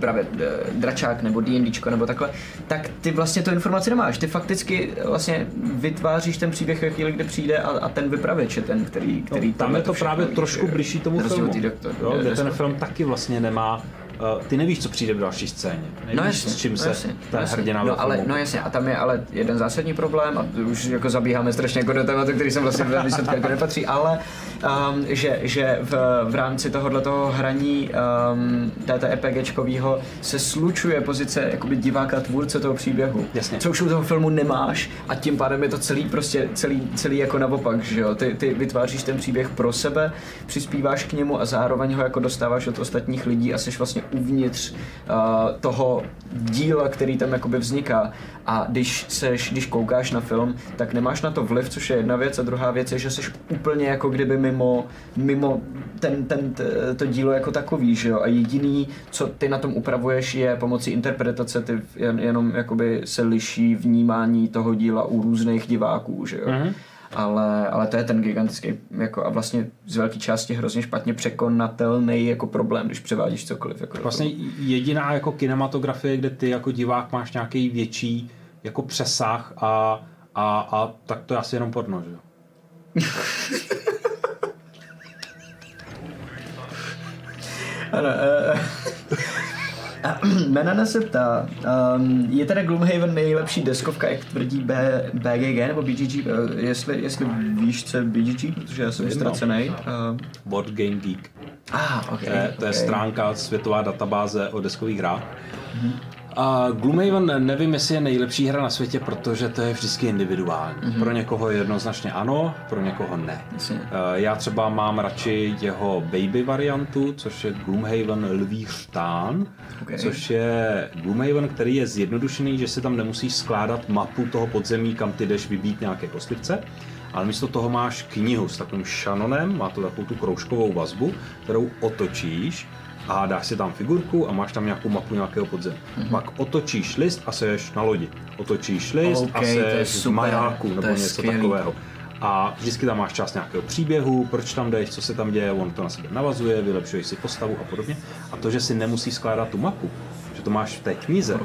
právě eh, dračák nebo D&Dčko nebo takhle, tak ty vlastně tu informaci nemáš. Ty fakticky vlastně vytváříš ten příběh ve chvíli, kdy přijde a, a ten vypravěč je ten, který, který No, tam je to právě trošku jo. blížší tomu filmu. doktor- jo, kde ten film taky vlastně nemá, uh, ty nevíš, co přijde v další scéně. Nevíš, No jasně, s čím no se jasně, ta no jasně. hrdina no, ale, no jasně, a tam je ale jeden zásadní problém, a už jako zabíháme strašně jako do tématu, který jsem vlastně výsledku jako nepatří, ale um, že, že v, v rámci tohohle toho hraní um, TTRPGčkovýho se slučuje pozice jakoby diváka tvůrce toho příběhu. Jasně. Co už u toho filmu nemáš a tím pádem je to celý prostě celý, celý jako naopak, že jo. Ty, ty vytváříš ten příběh pro sebe, přispíváš k němu a zároveň ho jako dostáváš od ostatních lidí a jsi vlastně uvnitř uh, toho díla, který tam jakoby vzniká. A když seš, když koukáš na film, tak nemáš na to vliv, což je jedna věc, a druhá věc je, že jsi úplně jako kdyby mimo, mimo ten, ten, to dílo jako takový, že jo. A jediný, co ty na tom upravuješ, je pomocí interpretace, ty jen, jenom jakoby se liší vnímání toho díla u různých diváků, že jo. Mm-hmm. Ale, ale to je ten gigantický jako a vlastně z velké části hrozně špatně překonatelný jako problém, když převádíš cokoliv. Jako Vlastně jediná jako kinematografie, kde ty jako divák máš nějaký větší jako přesah a, a, a tak to je asi jenom porno, že jo? Ano, uh, Menana se ptá, um, je teda Gloomhaven nejlepší deskovka, jak tvrdí B, BGG nebo BGG, uh, jestli, jestli víš, co je BGG, protože já jsem Vím, no. ztracený. Uh, Board Game Geek. ah, ok. To je, to je ok. stránka, světová databáze o deskových hrách. A Gloomhaven nevím, jestli je nejlepší hra na světě, protože to je vždycky individuální. Pro někoho jednoznačně ano, pro někoho ne. Jasně. Eh, Já třeba mám radši jeho baby variantu, což je Gloomhaven Lví štán, Ok. což je Gloomhaven, který je zjednodušený, že si tam nemusíš skládat mapu toho podzemí, kam ty jdeš vybít nějaké kostlivce, ale místo toho máš knihu s takovým šanonem, má to takovou tu kroužkovou vazbu, kterou otočíš a dáš si tam figurku a máš tam nějakou mapu nějakého podzemí. Mm-hmm. Pak otočíš list a seš na lodi. Otočíš list Ok, a seš v majáku nebo něco skvělý. takového. A vždycky tam máš část nějakého příběhu, proč tam jdeš, co se tam děje, on to na sebe navazuje, vylepšuješ si postavu a podobně. A to, že si nemusíš skládat tu mapu, že to máš v té knize,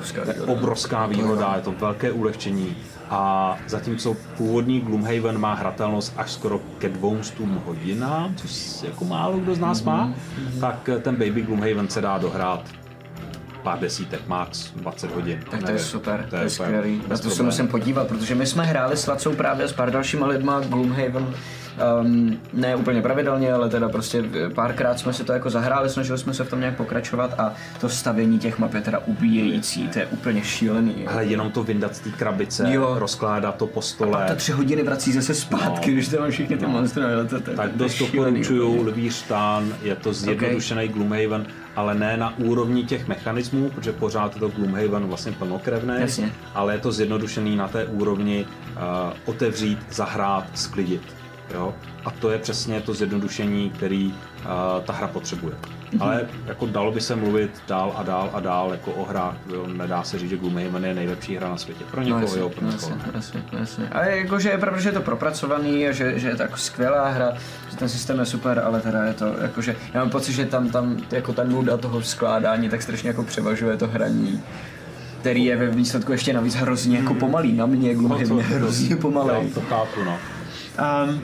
obrovská výhoda, je to velké ulehčení. A zatímco původní Gloomhaven má hratelnost až skoro ke 200 hodinám, což jako málo kdo z nás má, tak ten Baby Gloomhaven se dá dohrát pár desítek, max 20 hodin. Tak to je super, to je, úplně skvělý. Na to se musím podívat, protože my jsme hráli s Lacou právě s pár dalšíma lidma Gloomhaven. Um, ne úplně pravidelně, ale teda prostě párkrát jsme si to jako zahráli, snažili jsme se v tom nějak pokračovat a to stavění těch map je teda ubíjející, to je úplně šílený. Ale jenom to vyndat z té krabice, Jo. rozkládat to po A stole. ta tři hodiny vrací zase zpátky, No. když tam mám všechny ty monstry, ale to, to, Tak dost doporučuju úplně. Lví štán, je to zjednodušený Gloomhaven, ale ne na úrovni těch mechanismů, protože pořád je to Gloomhaven vlastně plnokrevný, Jasně. ale je to zjednodušený na té úrovni uh, otevřít, zahrát, sklidit. Jo? A to je přesně to zjednodušení, který uh, ta hra potřebuje. Mhm. Ale jako dalo by se mluvit dál a dál a dál jako o hrách. Jo? Nedá se říct, že Gloomhaven je nejlepší hra na světě. Pro někoho No, jasně, jo, pro no, někoho jasně, ne. jasně, jasně. A jakože je pravda, že je to propracovaný a že, že je to jako skvělá hra, že ten systém je super, ale teda je to jakože, já mám pocit, že tam, tam jako ta nuda toho skládání tak strašně jako převažuje to hraní který je ve výsledku ještě navíc hrozně jako pomalý. Na mě Gloomhaven je hrozně pomalý. Jo, to chápu, no. Um,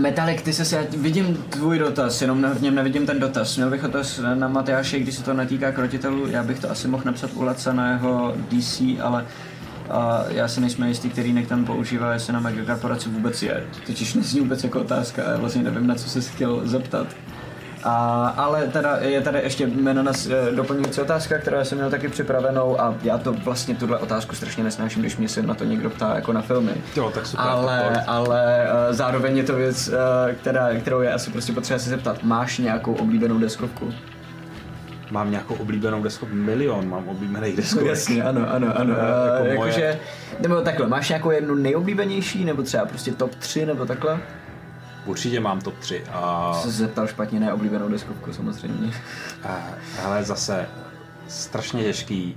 Metalik, ty se já vidím tvůj dotaz, jenom v něm nevidím ten dotaz. Měl bych dotaz na Matyáše, když se to netýká krotitelů, já bych to asi mohl napsat u Laca na jeho DC, ale a já si nejsme jistý, který nek tam používá, jestli na megakorporaci vůbec je. Totiž nezní vůbec jako otázka, já vlastně nevím, na co se chtěl zeptat. A, ale teda je tady ještě jméno na eh, doplňující otázka, která jsem měl taky připravenou a já to vlastně tuhle otázku strašně nesnáším, když mě se na to někdo ptá jako na filmy. Jo, tak super. Ale, ale uh, zároveň je to věc, uh, která, kterou je asi prostě potřeba se zeptat. Máš nějakou oblíbenou deskovku? Mám nějakou oblíbenou deskovku, milion mám oblíbených deskovek. Jasně, ano, ano, ano. Uh, jako jako moje- že, nebo takhle, máš nějakou jednu nejoblíbenější, nebo třeba prostě top 3, nebo takhle? Určitě mám top 3. A, Jsem se zeptal špatně, neoblíbenou deskovku samozřejmě. ale zase strašně těžký.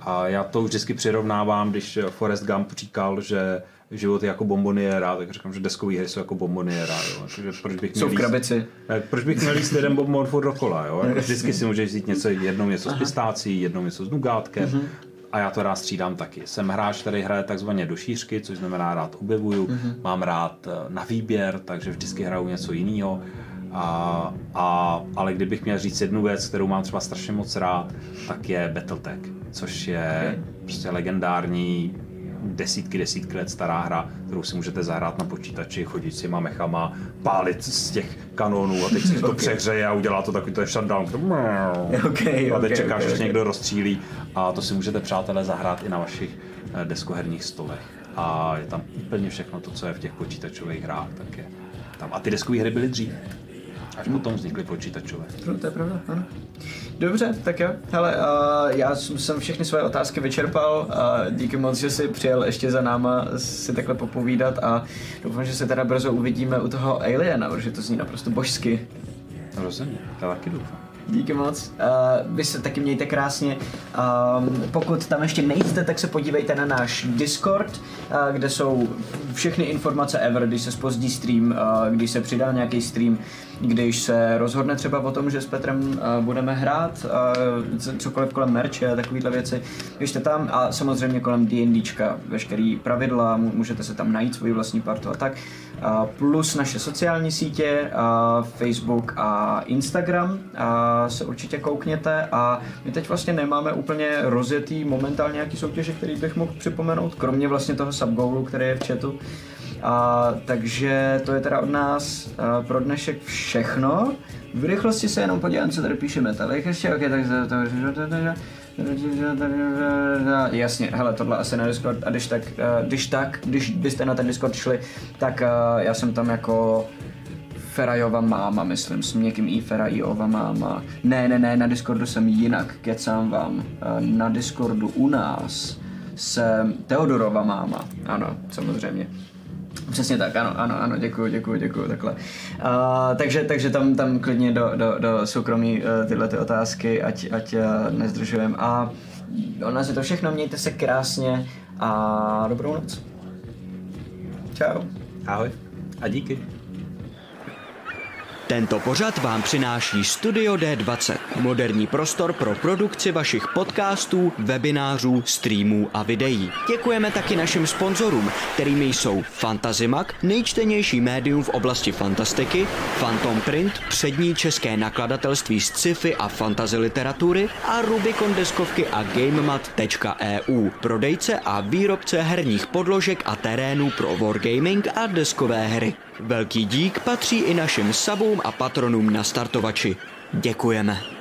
A já to vždycky přirovnávám, když Forrest Gump říkal, že život je jako bomboniéra, tak říkám, že deskové hry jsou jako bomboniéra. Jo. Takže proč bych Jsou v krabici. Tak proč bych měl jíst jeden bonbon furt dokola, jo? Vždycky si můžeš vzít něco, jednou něco s pistácí, jednou něco s nugátkem. Mhm. A já to rád střídám taky. Jsem hráč, který hraje takzvaně do šířky, což znamená rád objevuju. Mhm. Mám rád eh, na výběr, takže vždycky hraju něco jiného. A, a, ale kdybych měl říct jednu věc, kterou mám třeba strašně moc rád, tak je Battletech, což je Okay. prostě legendární desítky, desítky let stará hra, kterou si můžete zahrát na počítači, chodit s těma mechama, pálit z těch kanonů a teď se to přehřeje a udělá to takový to shutdown. Okay, a teď okay, čekáš, okay, až okay. někdo rozstřílí a to si můžete přátelé zahrát i na vašich eh, deskoherních stolech. A je tam úplně všechno to, co je v těch počítačových hrách, tak je tam. A ty deskové hry byly dřív. Až potom vznikly počítačové. No, to je pravda, ano. Dobře, tak jo. Hele, uh, já jsem všechny svoje otázky vyčerpal. Uh, díky moc, že jsi přijel ještě za náma si takhle popovídat a doufám, že se teda brzo uvidíme u toho Aliena, protože to zní naprosto božsky. Rozumím, já taky doufám. Díky moc. Uh, vy se taky mějte krásně. Um, pokud tam ještě nejste, tak se podívejte na náš Discord, uh, kde jsou všechny informace ever, když se spozdí stream, uh, když se přidá nějaký stream, když se rozhodne třeba o tom, že s Petrem uh, budeme hrát, uh, cokoliv kolem merče a takovéhle věci. Běžte tam a samozřejmě kolem D&Dčka, veškerý pravidla, mů- můžete se tam najít svoji vlastní partu a tak. Plus naše sociální sítě, Facebook a Instagram, se určitě koukněte a my teď vlastně nemáme úplně rozjetý momentálně nějaký soutěže, který bych mohl připomenout, kromě vlastně toho subgoalu, který je v chatu. A, takže to je teda od nás a, pro dnešek všechno. V rychlosti se jenom podívám, co tady píše Metalik ještě, ok, tak to, to, Jasně, hele, tohle asi na Discord a když tak, eh, když tak, když byste na ten Discord šli, tak eh, já jsem tam jako Ferajova máma, myslím, s někým i Ferajova máma. Ne, ne, ne, na Discordu jsem jinak, kecám vám. Eh, Na Discordu u nás jsem Teodorova máma, ano, samozřejmě. Přesně tak, ano, ano, ano, děkuji, děkuji, děkuji, takhle. Uh, takže, takže tam, tam klidně do, do, do soukromí uh, tyhle ty otázky, ať, ať uh, nezdržujem. A od nás je to všechno, mějte se krásně a dobrou noc. Čau. Ahoj a díky. Tento pořad vám přináší Studio D20, moderní prostor pro produkci vašich podcastů, webinářů, streamů a videí. Děkujeme taky našim sponzorům, kterými jsou Fantazimak, nejčtenější médium v oblasti fantastiky, Phantom Print, přední české nakladatelství z sci-fi a fantasy literatury a Rubicon deskovky a GameMat.eu, prodejce a výrobce herních podložek a terénů pro wargaming a deskové hry. Velký dík patří i našim sabům a patronům na startovači. Děkujeme.